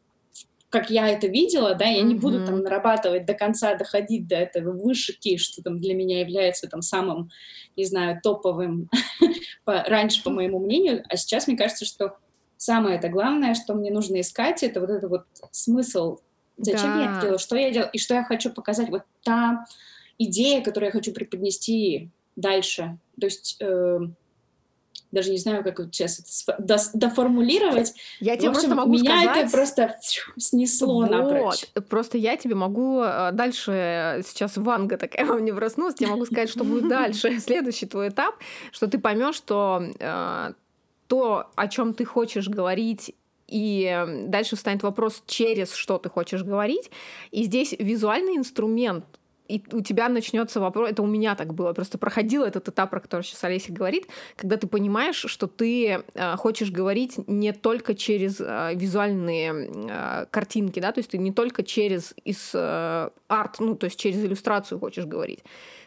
как я это видела, да, я mm-hmm. не буду там нарабатывать до конца, доходить до этого вышики, что там для меня является там самым, не знаю, топовым по, раньше, по моему мнению, а сейчас мне кажется, что самое это главное, что мне нужно искать, это вот это вот смысл, зачем да. я это делаю, что я делаю, и что я хочу показать, вот та идея, которую я хочу преподнести дальше, то есть... Э, даже не знаю, как вот сейчас это доформулировать. Я тебе просто могу меня сказать... это просто снесло вот. напрочь. Просто я тебе могу э, дальше, сейчас Ванга такая во мне проснулась, я могу сказать, что будет дальше, следующий твой этап, что ты поймешь, что э, то, о чем ты хочешь говорить, и дальше встанет вопрос, через что ты хочешь говорить. И здесь визуальный инструмент и у тебя начнется вопрос, это у меня так было, просто проходил этот этап, про который сейчас Олеся говорит, когда ты понимаешь, что ты э, хочешь говорить не только через э, визуальные э, картинки, да, то есть ты не только через из э, арт, ну, то есть через иллюстрацию хочешь говорить,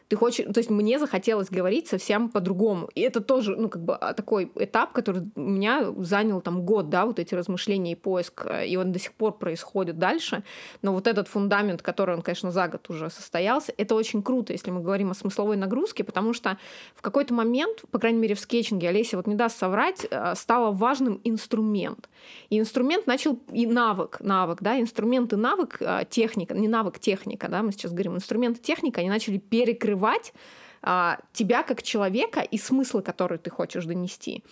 ты хочешь, то есть мне захотелось говорить совсем по-другому. И это тоже, ну, как бы а, такой этап, который у меня занял там год, да, вот эти размышления и поиск, э, и он до сих пор происходит дальше. Но вот этот фундамент, который он, конечно, за год уже состоялся, это очень круто, если мы говорим о смысловой нагрузке, потому что в какой-то момент, по крайней мере, в скетчинге, Олеся вот не даст соврать, э, стало важным инструмент. И инструмент начал, и навык, навык, да, инструмент и навык, э, техника, не навык, техника, да, мы сейчас говорим, инструмент и техника, они начали перекрывать раскрывать а, тебя как человека и смыслы, которые ты хочешь донести.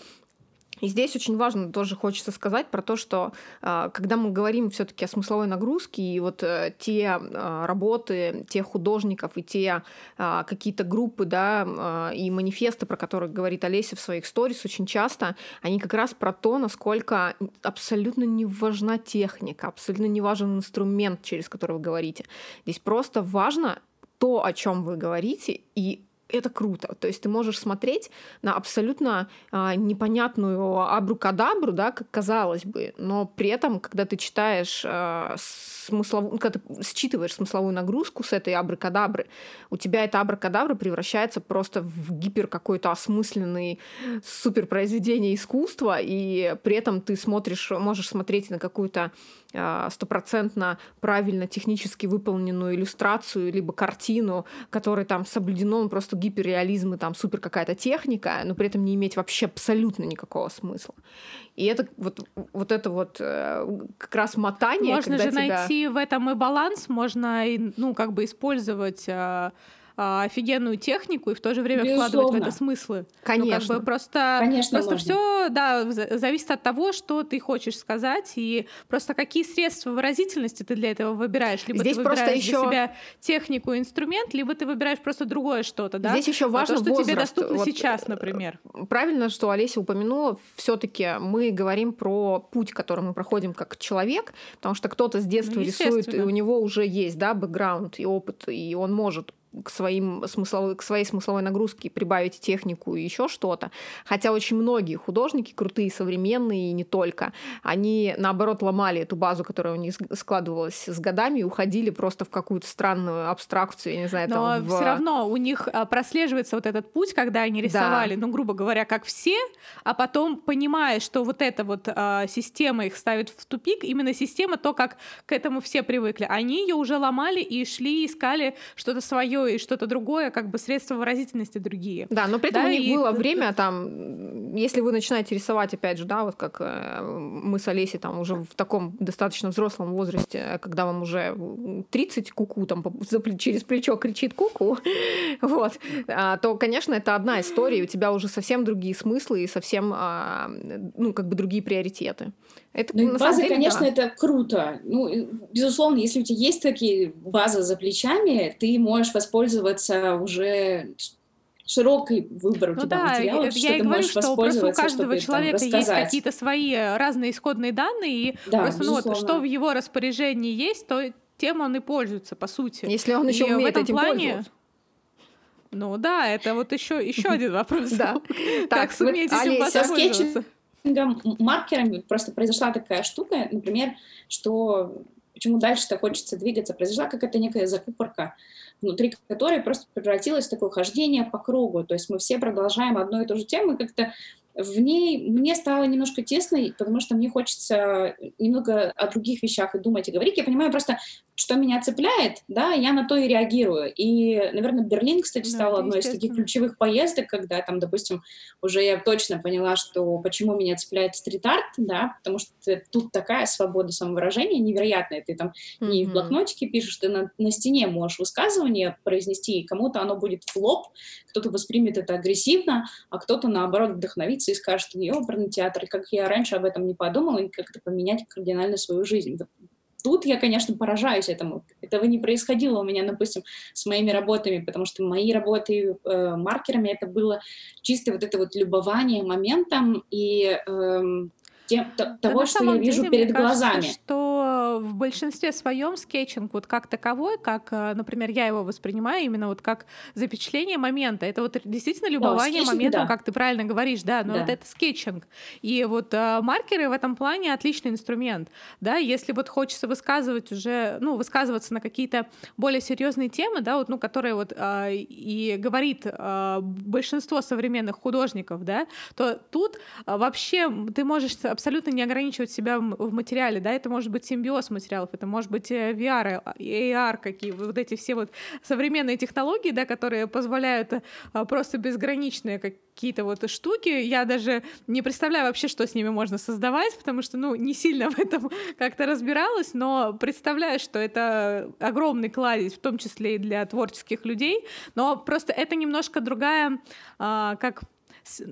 И здесь очень важно тоже хочется сказать про то, что а, когда мы говорим все-таки о смысловой нагрузке, и вот э, те а, работы тех художников и те а, какие-то группы, да, и манифесты, про которые говорит Олеся в своих сторис, очень часто они как раз про то, насколько абсолютно не важна техника, абсолютно не важен инструмент, через который вы говорите. Здесь просто важно то, о чем вы говорите, и это круто. То есть ты можешь смотреть на абсолютно а, непонятную абрукадабру, да, как казалось бы, но при этом, когда ты читаешь а, смысловую, когда ты считываешь смысловую нагрузку с этой абракадабры, у тебя эта абракадабра превращается просто в гипер какой-то осмысленный супер произведение искусства, и при этом ты смотришь, можешь смотреть на какую-то стопроцентно правильно технически выполненную иллюстрацию либо картину, которой там соблюдено просто гиперреализм и там супер какая-то техника, но при этом не иметь вообще абсолютно никакого смысла. И это вот, вот это вот э, как раз мотание. Можно же тебя... найти в этом и баланс, можно ну как бы использовать а, офигенную технику и в то же время Безусловно. вкладывать в это смыслы. Конечно. Ну, как бы просто Конечно просто все да, зависит от того, что ты хочешь сказать, и просто какие средства выразительности ты для этого выбираешь. Либо Здесь ты выбираешь просто еще... для себя технику, инструмент, либо ты выбираешь просто другое что-то. Да? Здесь еще важно а то, что возраст. тебе доступно вот, сейчас, например. Э, правильно, что Олеся упомянула, все-таки мы говорим про путь, который мы проходим как человек, потому что кто-то с детства ну, рисует, и у него уже есть да, бэкграунд и опыт, и он может к, своим смысловой, к своей смысловой нагрузке прибавить технику и еще что-то. Хотя очень многие художники, крутые, современные и не только, они наоборот ломали эту базу, которая у них складывалась с годами, и уходили просто в какую-то странную абстракцию, я не знаю, Но там. В... все равно у них а, прослеживается вот этот путь, когда они рисовали, да. ну, грубо говоря, как все, а потом понимая, что вот эта вот а, система их ставит в тупик, именно система, то, как к этому все привыкли, они ее уже ломали и шли, искали что-то свое свое и что-то другое, как бы средства выразительности другие. Да, но при этом да, у них и... было время там, если вы начинаете рисовать, опять же, да, вот как э, мы с Олесей там уже в таком достаточно взрослом возрасте, когда вам уже 30 куку там через плечо кричит куку, вот, а, то, конечно, это одна история, у тебя уже совсем другие смыслы и совсем, а, ну, как бы другие приоритеты. Это, ну, база, деле, конечно, да. это круто. Ну, безусловно, если у тебя есть такие базы за плечами, ты можешь воспользоваться уже широкий выбор у ну тебя да, материалов, я, что я ты говорю, можешь что просто у каждого человека там, есть какие-то свои разные исходные данные, и да, просто ну, вот, что в его распоряжении есть, то тем он и пользуется, по сути. Если он еще и умеет в этом этим плане, пользоваться. Ну да, это вот еще еще один вопрос. Да. Так, суметь этим воспользоваться маркерами просто произошла такая штука, например, что почему дальше-то хочется двигаться, произошла какая-то некая закупорка, внутри которой просто превратилось в такое хождение по кругу. То есть мы все продолжаем одну и ту же тему, как-то в ней мне стало немножко тесно, потому что мне хочется немного о других вещах и думать, и говорить. Я понимаю просто, что меня цепляет, да, я на то и реагирую. И, наверное, Берлин, кстати, стал да, одной из таких ключевых поездок, когда там, допустим, уже я точно поняла, что почему меня цепляет стрит-арт, да, потому что тут такая свобода самовыражения невероятная. Ты там mm-hmm. не в блокнотике пишешь, ты на, на стене можешь высказывание произнести, и кому-то оно будет в лоб, кто-то воспримет это агрессивно, а кто-то, наоборот, вдохновится и скажет, оперный театр, как я раньше об этом не подумала, и как-то поменять кардинально свою жизнь. Тут я, конечно, поражаюсь этому. Этого не происходило у меня, допустим, с моими работами, потому что мои работы э, маркерами это было чисто вот это вот любование моментом. И э, тем, да того, что я вижу деле, перед глазами. Кажется, что в большинстве своем скетчинг вот как таковой, как, э, например, я его воспринимаю именно вот как запечатление момента. Это вот действительно любование да, моментом, да. как ты правильно говоришь, да, но да. вот это скетчинг. И вот а, маркеры в этом плане отличный инструмент, да, если вот хочется высказывать уже, ну, высказываться на какие-то более серьезные темы, да, вот, ну, которые вот а, и говорит а, большинство современных художников, да, то тут а, вообще ты можешь абсолютно не ограничивать себя в материале, да, это может быть симбиоз материалов, это может быть э, VR, AR, какие вот эти все вот современные технологии, да, которые позволяют э, просто безграничные какие-то вот штуки. Я даже не представляю вообще, что с ними можно создавать, потому что, ну, не сильно в этом как-то разбиралась, но представляю, что это огромный кладезь, в том числе и для творческих людей, но просто это немножко другая, а, как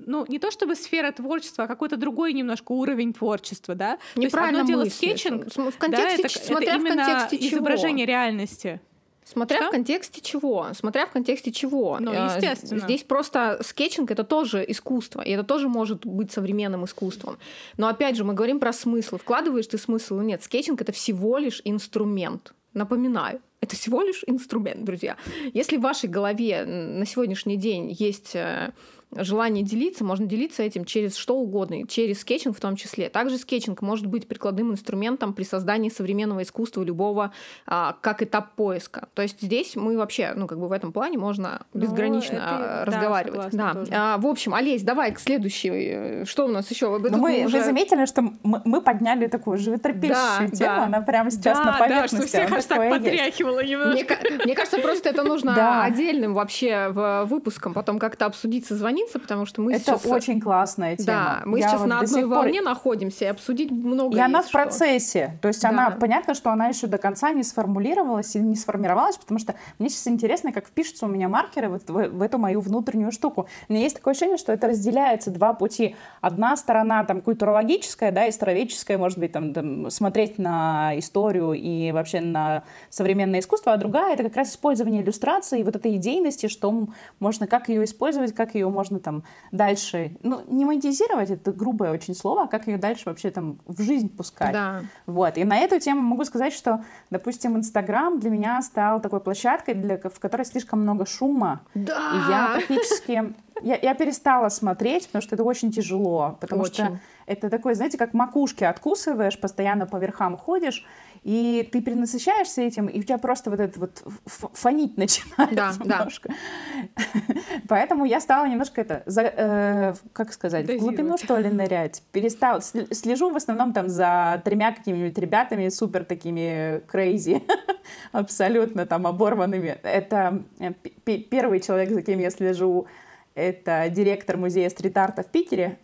ну, не то чтобы сфера творчества, а какой-то другой немножко уровень творчества, да? Неправильно то есть одно дело скетчинг, в контексте, да, это, смотря это в контексте чего? изображение реальности. Смотря Что? в контексте чего? Смотря в контексте чего? Ну, э, естественно. Здесь просто скетчинг — это тоже искусство, и это тоже может быть современным искусством. Но опять же, мы говорим про смысл. Вкладываешь ты смысл или нет? Скетчинг — это всего лишь инструмент. Напоминаю, это всего лишь инструмент, друзья. Если в вашей голове на сегодняшний день есть э, желание делиться, можно делиться этим через что угодно, через скетчинг в том числе. Также скетчинг может быть прикладным инструментом при создании современного искусства любого а, как этап поиска. То есть здесь мы вообще, ну, как бы в этом плане можно ну, безгранично это, разговаривать. Да, да. А, в общем, Олесь, давай к следующей. Что у нас еще? Ну, мы уже... Вы заметили, что мы, мы подняли такую животрепещущую да, тему, да. она прямо сейчас да, на поверхности. Да, что всех аж так потряхивало немножко. Мне, мне кажется, просто это нужно отдельным вообще выпуском потом как-то обсудить, созвонить границы, потому что мы это сейчас... Это очень классная тема. Да, мы я сейчас вот на одной волне пор... находимся и обсудить много И она в процессе. То есть да. она, понятно, что она еще до конца не сформулировалась и не сформировалась, потому что мне сейчас интересно, как впишутся у меня маркеры вот в, в эту мою внутреннюю штуку. У меня есть такое ощущение, что это разделяется два пути. Одна сторона там культурологическая, да, историческая, может быть, там, там смотреть на историю и вообще на современное искусство, а другая — это как раз использование иллюстрации и вот этой идейности, что можно как ее использовать, как ее можно можно там дальше, ну, не монетизировать, это грубое очень слово, а как ее дальше вообще там в жизнь пускать. Да. Вот. И на эту тему могу сказать, что, допустим, Инстаграм для меня стал такой площадкой, для, в которой слишком много шума. Да. И я практически... Я, я перестала смотреть, потому что это очень тяжело, потому очень. что это такое, знаете, как макушки откусываешь, постоянно по верхам ходишь, и ты перенасыщаешься этим, и у тебя просто вот это вот фонить начинает да, немножко. Да. Поэтому я стала немножко это, за, э, как сказать, в глубину что ли нырять. Перестала, слежу в основном там за тремя какими-нибудь ребятами супер такими crazy, абсолютно там оборванными. Это э, первый человек, за кем я слежу, это директор музея стрит-арта в Питере,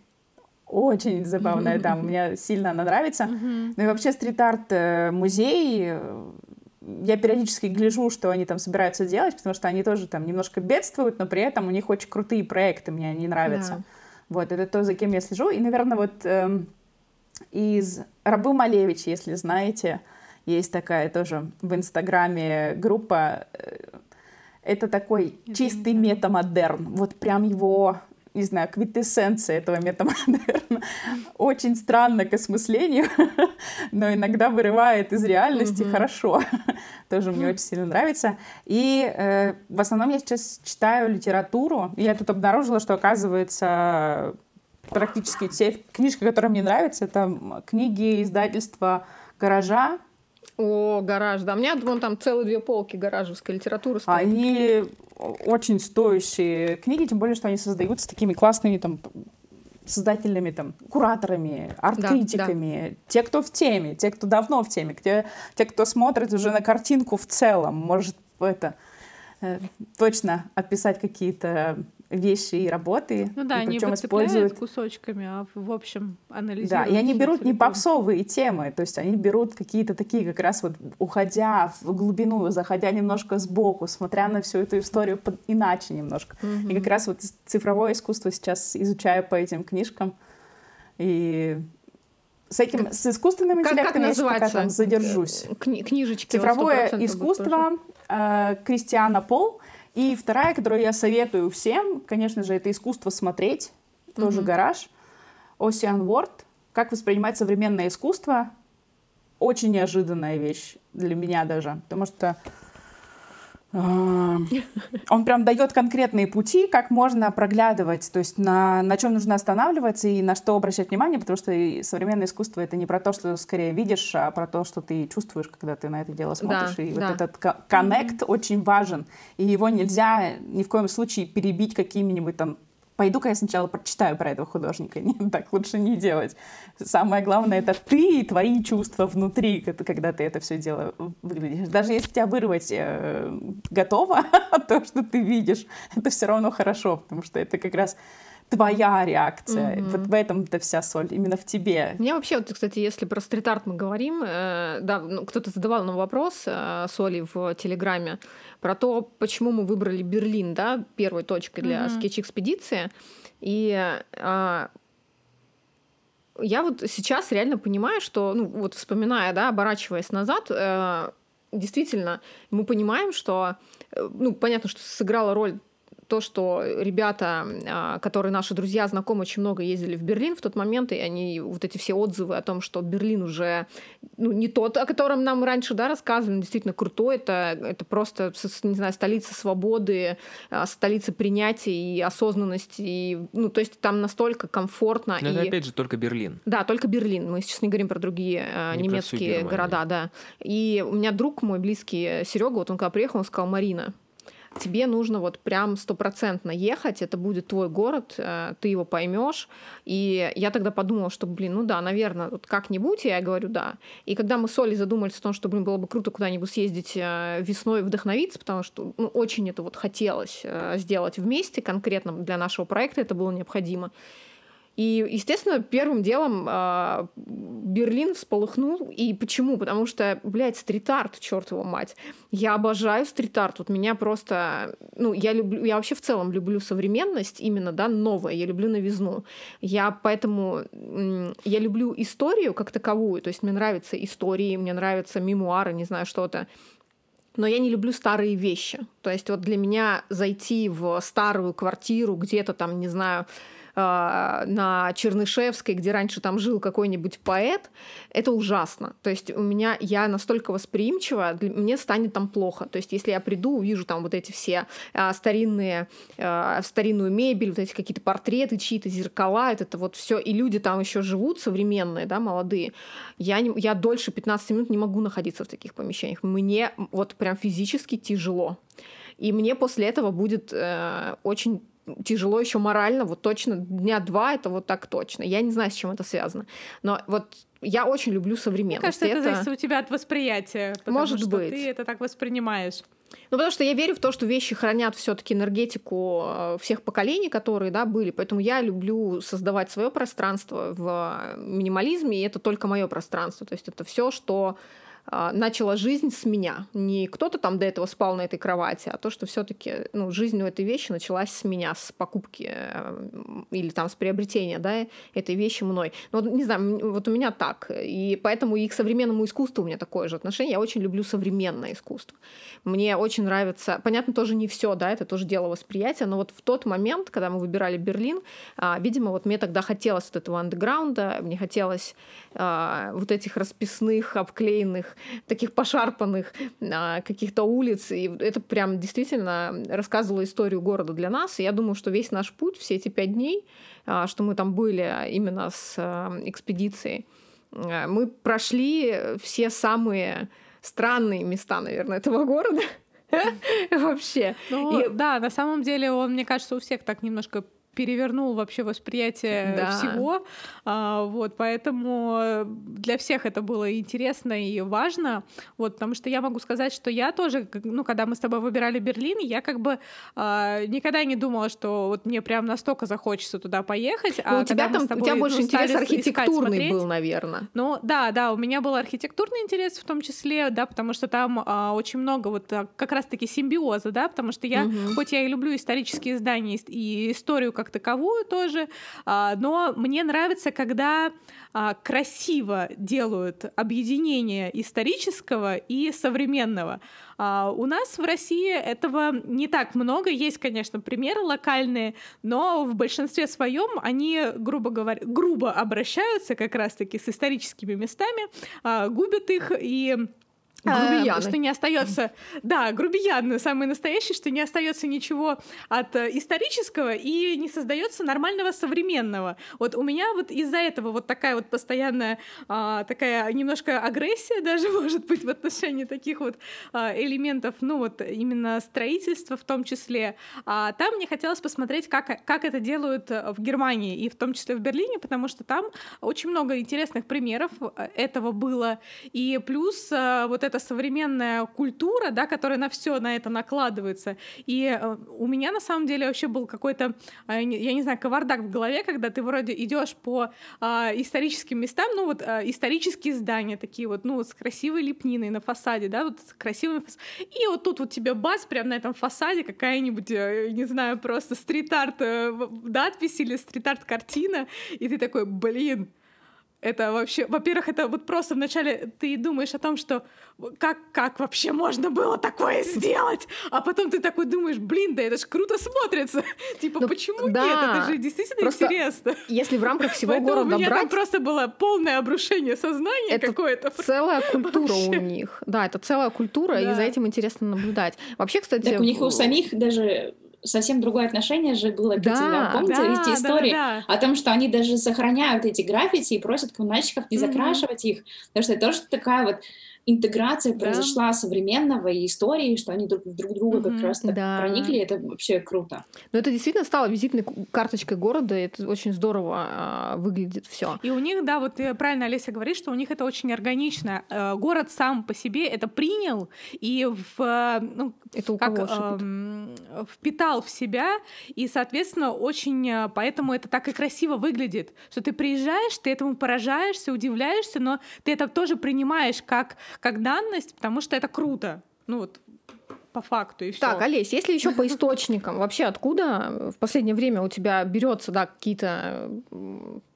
очень забавная дама, мне сильно она нравится. Ну и вообще стрит-арт э, музей, э, я периодически гляжу, что они там собираются делать, потому что они тоже там немножко бедствуют, но при этом у них очень крутые проекты, мне они нравятся. Да. Вот, это то, за кем я слежу. И, наверное, вот э, из Рабы Малевич, если знаете, есть такая тоже в Инстаграме группа. Это такой чистый метамодерн. Вот прям его не знаю, квитэссенция этого метамодерна. Очень странно к осмыслению, но иногда вырывает из реальности mm-hmm. хорошо. Тоже мне очень сильно нравится. И э, в основном я сейчас читаю литературу. Я тут обнаружила, что, оказывается, практически все книжки, которые мне нравятся, это книги издательства «Гаража», о, гараж, да. У меня вон там целые две полки гаражевской литературы стоят. Они очень стоящие книги, тем более, что они создаются такими классными там создателями, там, кураторами, арт-критиками, да, да. те, кто в теме, те, кто давно в теме, те, те, кто смотрит уже на картинку в целом, может это э, точно описать какие-то вещи и работы. Ну да, и они используют кусочками, а в общем анализируют. Да, и они берут не попсовые темы, то есть они берут какие-то такие как раз вот уходя в глубину, заходя немножко сбоку, смотря на всю эту историю под... иначе немножко. Mm-hmm. И как раз вот цифровое искусство сейчас изучаю по этим книжкам. И с этим, как, с искусственным интеллектом как, как я пока там задержусь. Кни- книжечки. Цифровое искусство э, Кристиана Пол — и вторая, которую я советую всем, конечно же, это искусство смотреть, тоже mm-hmm. гараж. Ocean World. Как воспринимать современное искусство. Очень неожиданная вещь для меня даже, потому что он прям дает конкретные пути, как можно проглядывать, то есть на, на чем нужно останавливаться и на что обращать внимание, потому что современное искусство это не про то, что скорее видишь, а про то, что ты чувствуешь, когда ты на это дело смотришь. Да, и да. вот этот коннект mm-hmm. очень важен, и его нельзя ни в коем случае перебить какими-нибудь там пойду-ка я сначала прочитаю про этого художника. Нет, так лучше не делать. Самое главное — это ты и твои чувства внутри, когда ты это все дело выглядишь. Даже если тебя вырвать э, готово, то, что ты видишь, это все равно хорошо, потому что это как раз твоя реакция. Mm-hmm. Вот в этом-то вся соль, именно в тебе. Мне вообще, вот, кстати, если про стрит-арт мы говорим, э, да, ну, кто-то задавал нам вопрос э, Соли в Телеграме про то, почему мы выбрали Берлин, да, первой точкой для mm-hmm. скетч-экспедиции. И э, я вот сейчас реально понимаю, что, ну, вот вспоминая, да, оборачиваясь назад, э, действительно, мы понимаем, что, э, ну, понятно, что сыграла роль то, что ребята, а, которые наши друзья, знакомые, очень много ездили в Берлин в тот момент, и они вот эти все отзывы о том, что Берлин уже ну, не тот, о котором нам раньше да, рассказывали, действительно крутой, это, это просто, не знаю, столица свободы, а, столица принятия и осознанности, и, ну, то есть там настолько комфортно. Но и... это опять же только Берлин. Да, только Берлин. Мы сейчас не говорим про другие а, не немецкие про города, да. И у меня друг мой близкий, Серега, вот он когда приехал, он сказал, Марина, тебе нужно вот прям стопроцентно ехать, это будет твой город, э, ты его поймешь. И я тогда подумала, что, блин, ну да, наверное, вот как-нибудь, я говорю, да. И когда мы с Олей задумались о том, что, блин, было бы круто куда-нибудь съездить э, весной вдохновиться, потому что ну, очень это вот хотелось э, сделать вместе, конкретно для нашего проекта это было необходимо. И, естественно, первым делом э, Берлин всполыхнул. И почему? Потому что, блядь, стрит-арт, черт его мать. Я обожаю стрит-арт. Вот меня просто... Ну, я люблю... Я вообще в целом люблю современность именно, да, новое. Я люблю новизну. Я поэтому... Я люблю историю как таковую. То есть мне нравятся истории, мне нравятся мемуары, не знаю, что-то но я не люблю старые вещи. То есть вот для меня зайти в старую квартиру где-то там, не знаю, на Чернышевской, где раньше там жил какой-нибудь поэт, это ужасно. То есть у меня, я настолько восприимчива, мне станет там плохо. То есть если я приду, увижу там вот эти все э, старинные, э, старинную мебель, вот эти какие-то портреты, чьи-то зеркала, это вот все, и люди там еще живут, современные, да, молодые, я, не, я дольше 15 минут не могу находиться в таких помещениях. Мне вот прям физически тяжело. И мне после этого будет э, очень тяжело еще морально, вот точно дня два это вот так точно. Я не знаю, с чем это связано. Но вот я очень люблю современность. Мне кажется, это, это зависит у тебя от восприятия. Может что быть. Ты это так воспринимаешь. Ну, потому что я верю в то, что вещи хранят все-таки энергетику э, всех поколений, которые да, были. Поэтому я люблю создавать свое пространство в минимализме, и это только мое пространство. То есть это все, что начала жизнь с меня. Не кто-то там до этого спал на этой кровати, а то, что все-таки ну, жизнь у этой вещи началась с меня, с покупки э, или там с приобретения да, этой вещи мной. Ну, не знаю, вот у меня так. И поэтому и к современному искусству у меня такое же отношение. Я очень люблю современное искусство. Мне очень нравится, понятно, тоже не все, да, это тоже дело восприятия, но вот в тот момент, когда мы выбирали Берлин, а, видимо, вот мне тогда хотелось вот этого андеграунда, мне хотелось а, вот этих расписных, обклеенных таких пошарпанных а, каких-то улиц. И это прям действительно рассказывало историю города для нас. И я думаю, что весь наш путь, все эти пять дней, а, что мы там были именно с а, экспедицией, мы прошли все самые странные места, наверное, этого города. Вообще. Ну, и... Да, на самом деле он, мне кажется, у всех так немножко перевернул вообще восприятие да. всего. А, вот, поэтому для всех это было интересно и важно. Вот, потому что я могу сказать, что я тоже, ну, когда мы с тобой выбирали Берлин, я как бы а, никогда не думала, что вот мне прям настолько захочется туда поехать. А ну, у тебя там, тобой, у тебя больше ну, интерес архитектурный был, наверное. Ну, да, да, у меня был архитектурный интерес в том числе, да, потому что там а, очень много вот а, как раз-таки симбиоза, да, потому что я, угу. хоть я и люблю исторические здания и историю как таковую тоже, а, но мне нравится, когда а, красиво делают объединение исторического и современного. А, у нас в России этого не так много. Есть, конечно, примеры локальные, но в большинстве своем они, грубо говоря, грубо обращаются как раз-таки с историческими местами, губят их и Грубияны. что не остается, да, грубияны самые настоящие, что не остается ничего от э, исторического и не создается нормального современного. Вот у меня вот из-за этого вот такая вот постоянная а, такая немножко агрессия даже может быть в отношении таких вот а, элементов, ну вот именно строительства в том числе. А там мне хотелось посмотреть, как, как это делают э, в Германии и в том числе в Берлине, потому что там очень много интересных примеров э, этого было. И плюс вот это современная культура, да, которая на все на это накладывается. И э, у меня на самом деле вообще был какой-то, э, я не знаю, кавардак в голове, когда ты вроде идешь по а, историческим местам, ну вот а, исторические здания такие вот, ну вот с красивой лепниной на фасаде, да, вот с красивым фас... И вот тут вот тебе бас прямо на этом фасаде какая-нибудь, не знаю, просто стрит-арт надпись или стрит-арт картина, и ты такой, блин, это вообще, во-первых, это вот просто вначале ты думаешь о том, что как, как вообще можно было такое сделать, а потом ты такой думаешь, блин, да это ж круто смотрится. Типа, ну, почему да. нет? Это же действительно просто интересно. Если в рамках всего Поэтому города у меня брать... там просто было полное обрушение сознания это какое-то. целая культура у них. Да, это целая культура, да. и за этим интересно наблюдать. Вообще, кстати... Так у них у самих даже совсем другое отношение же было к да, этим, помните, да, эти истории да, да. о том, что они даже сохраняют эти граффити и просят коммунальщиков не закрашивать mm-hmm. их, потому что это тоже такая вот интеграция да. произошла современного и истории, что они друг, друг друга mm-hmm, как раз так да. проникли, это вообще круто. Но это действительно стало визитной карточкой города, и это очень здорово а, выглядит все. И у них, да, вот правильно Олеся говорит, что у них это очень органично. Э, город сам по себе это принял и в, ну, это у как, э, впитал в себя, и, соответственно, очень э, поэтому это так и красиво выглядит, что ты приезжаешь, ты этому поражаешься, удивляешься, но ты это тоже принимаешь как как данность, потому что это круто. Ну вот по факту и все. Так, Олесь, если еще по источникам, вообще откуда в последнее время у тебя берется, да, какие-то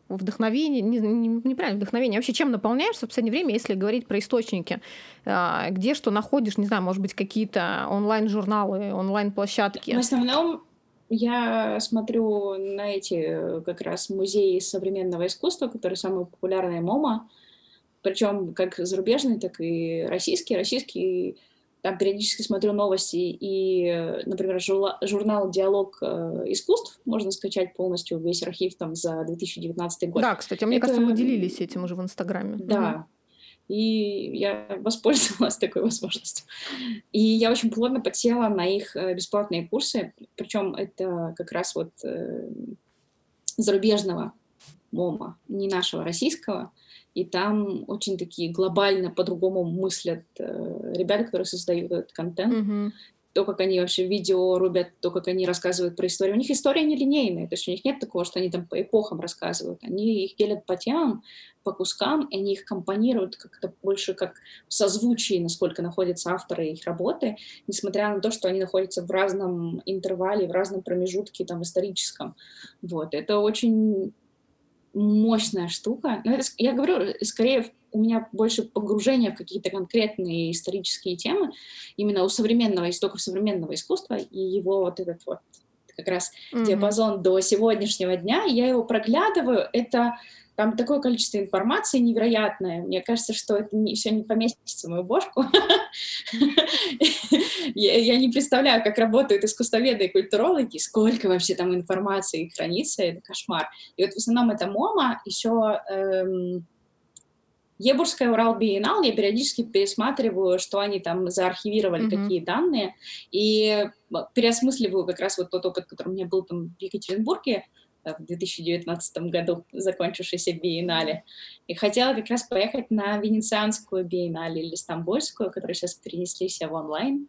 вдохновение, не, не, неправильно вдохновение, вообще чем наполняешься в последнее время, если говорить про источники, а, где что находишь, не знаю, может быть, какие-то онлайн-журналы, онлайн-площадки? В основном я смотрю на эти как раз музеи современного искусства, которые самые популярные МОМА, причем как зарубежные, так и российские. Российские там периодически смотрю новости, и, например, журнал «Диалог э, искусств» можно скачать полностью, весь архив там за 2019 год. Да, кстати, мне Это... кажется, мы делились этим уже в Инстаграме. Да, угу. и я воспользовалась такой возможностью. И я очень плотно подсела на их э, бесплатные курсы, причем это как раз вот э, зарубежного МОМа, не нашего российского, и там очень такие глобально по-другому мыслят э, ребята, которые создают этот контент. Mm-hmm. То, как они вообще видео рубят, то, как они рассказывают про историю. У них история нелинейная, то есть у них нет такого, что они там по эпохам рассказывают. Они их делят по темам, по кускам, и они их компонируют как-то больше как в созвучии, насколько находятся авторы их работы, несмотря на то, что они находятся в разном интервале, в разном промежутке там историческом. Вот. Это очень мощная штука. Но это, я говорю, скорее у меня больше погружение в какие-то конкретные исторические темы, именно у современного, истоков современного искусства, и его вот этот вот как раз mm-hmm. диапазон до сегодняшнего дня, я его проглядываю, это там такое количество информации невероятное. Мне кажется, что это не, все не поместится в мою бошку. Я не представляю, как работают искусствоведы и культурологи, сколько вообще там информации хранится, это кошмар. И вот в основном это МОМА, еще эм, Ебурская Урал Биеннал, я периодически пересматриваю, что они там заархивировали, mm-hmm. какие данные, и переосмысливаю как раз вот тот опыт, который у меня был там в Екатеринбурге, в 2019 году, закончившейся биеннале. И хотела как раз поехать на Венецианскую биеннале или Стамбульскую, которые сейчас перенеслись в онлайн.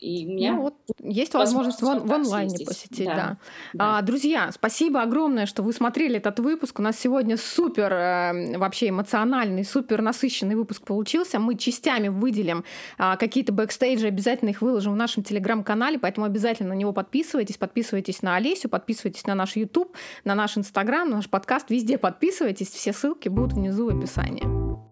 И у меня ну, вот есть возможность, возможность в, в онлайне здесь. посетить, да. да. да. А, друзья, спасибо огромное, что вы смотрели этот выпуск. У нас сегодня супер э, вообще эмоциональный, супер насыщенный выпуск получился. Мы частями выделим э, какие-то бэкстейджи, обязательно их выложим в нашем телеграм-канале, поэтому обязательно на него подписывайтесь, подписывайтесь на Олесю, подписывайтесь на наш YouTube, на наш Инстаграм, на наш подкаст, везде подписывайтесь, все ссылки будут внизу в описании.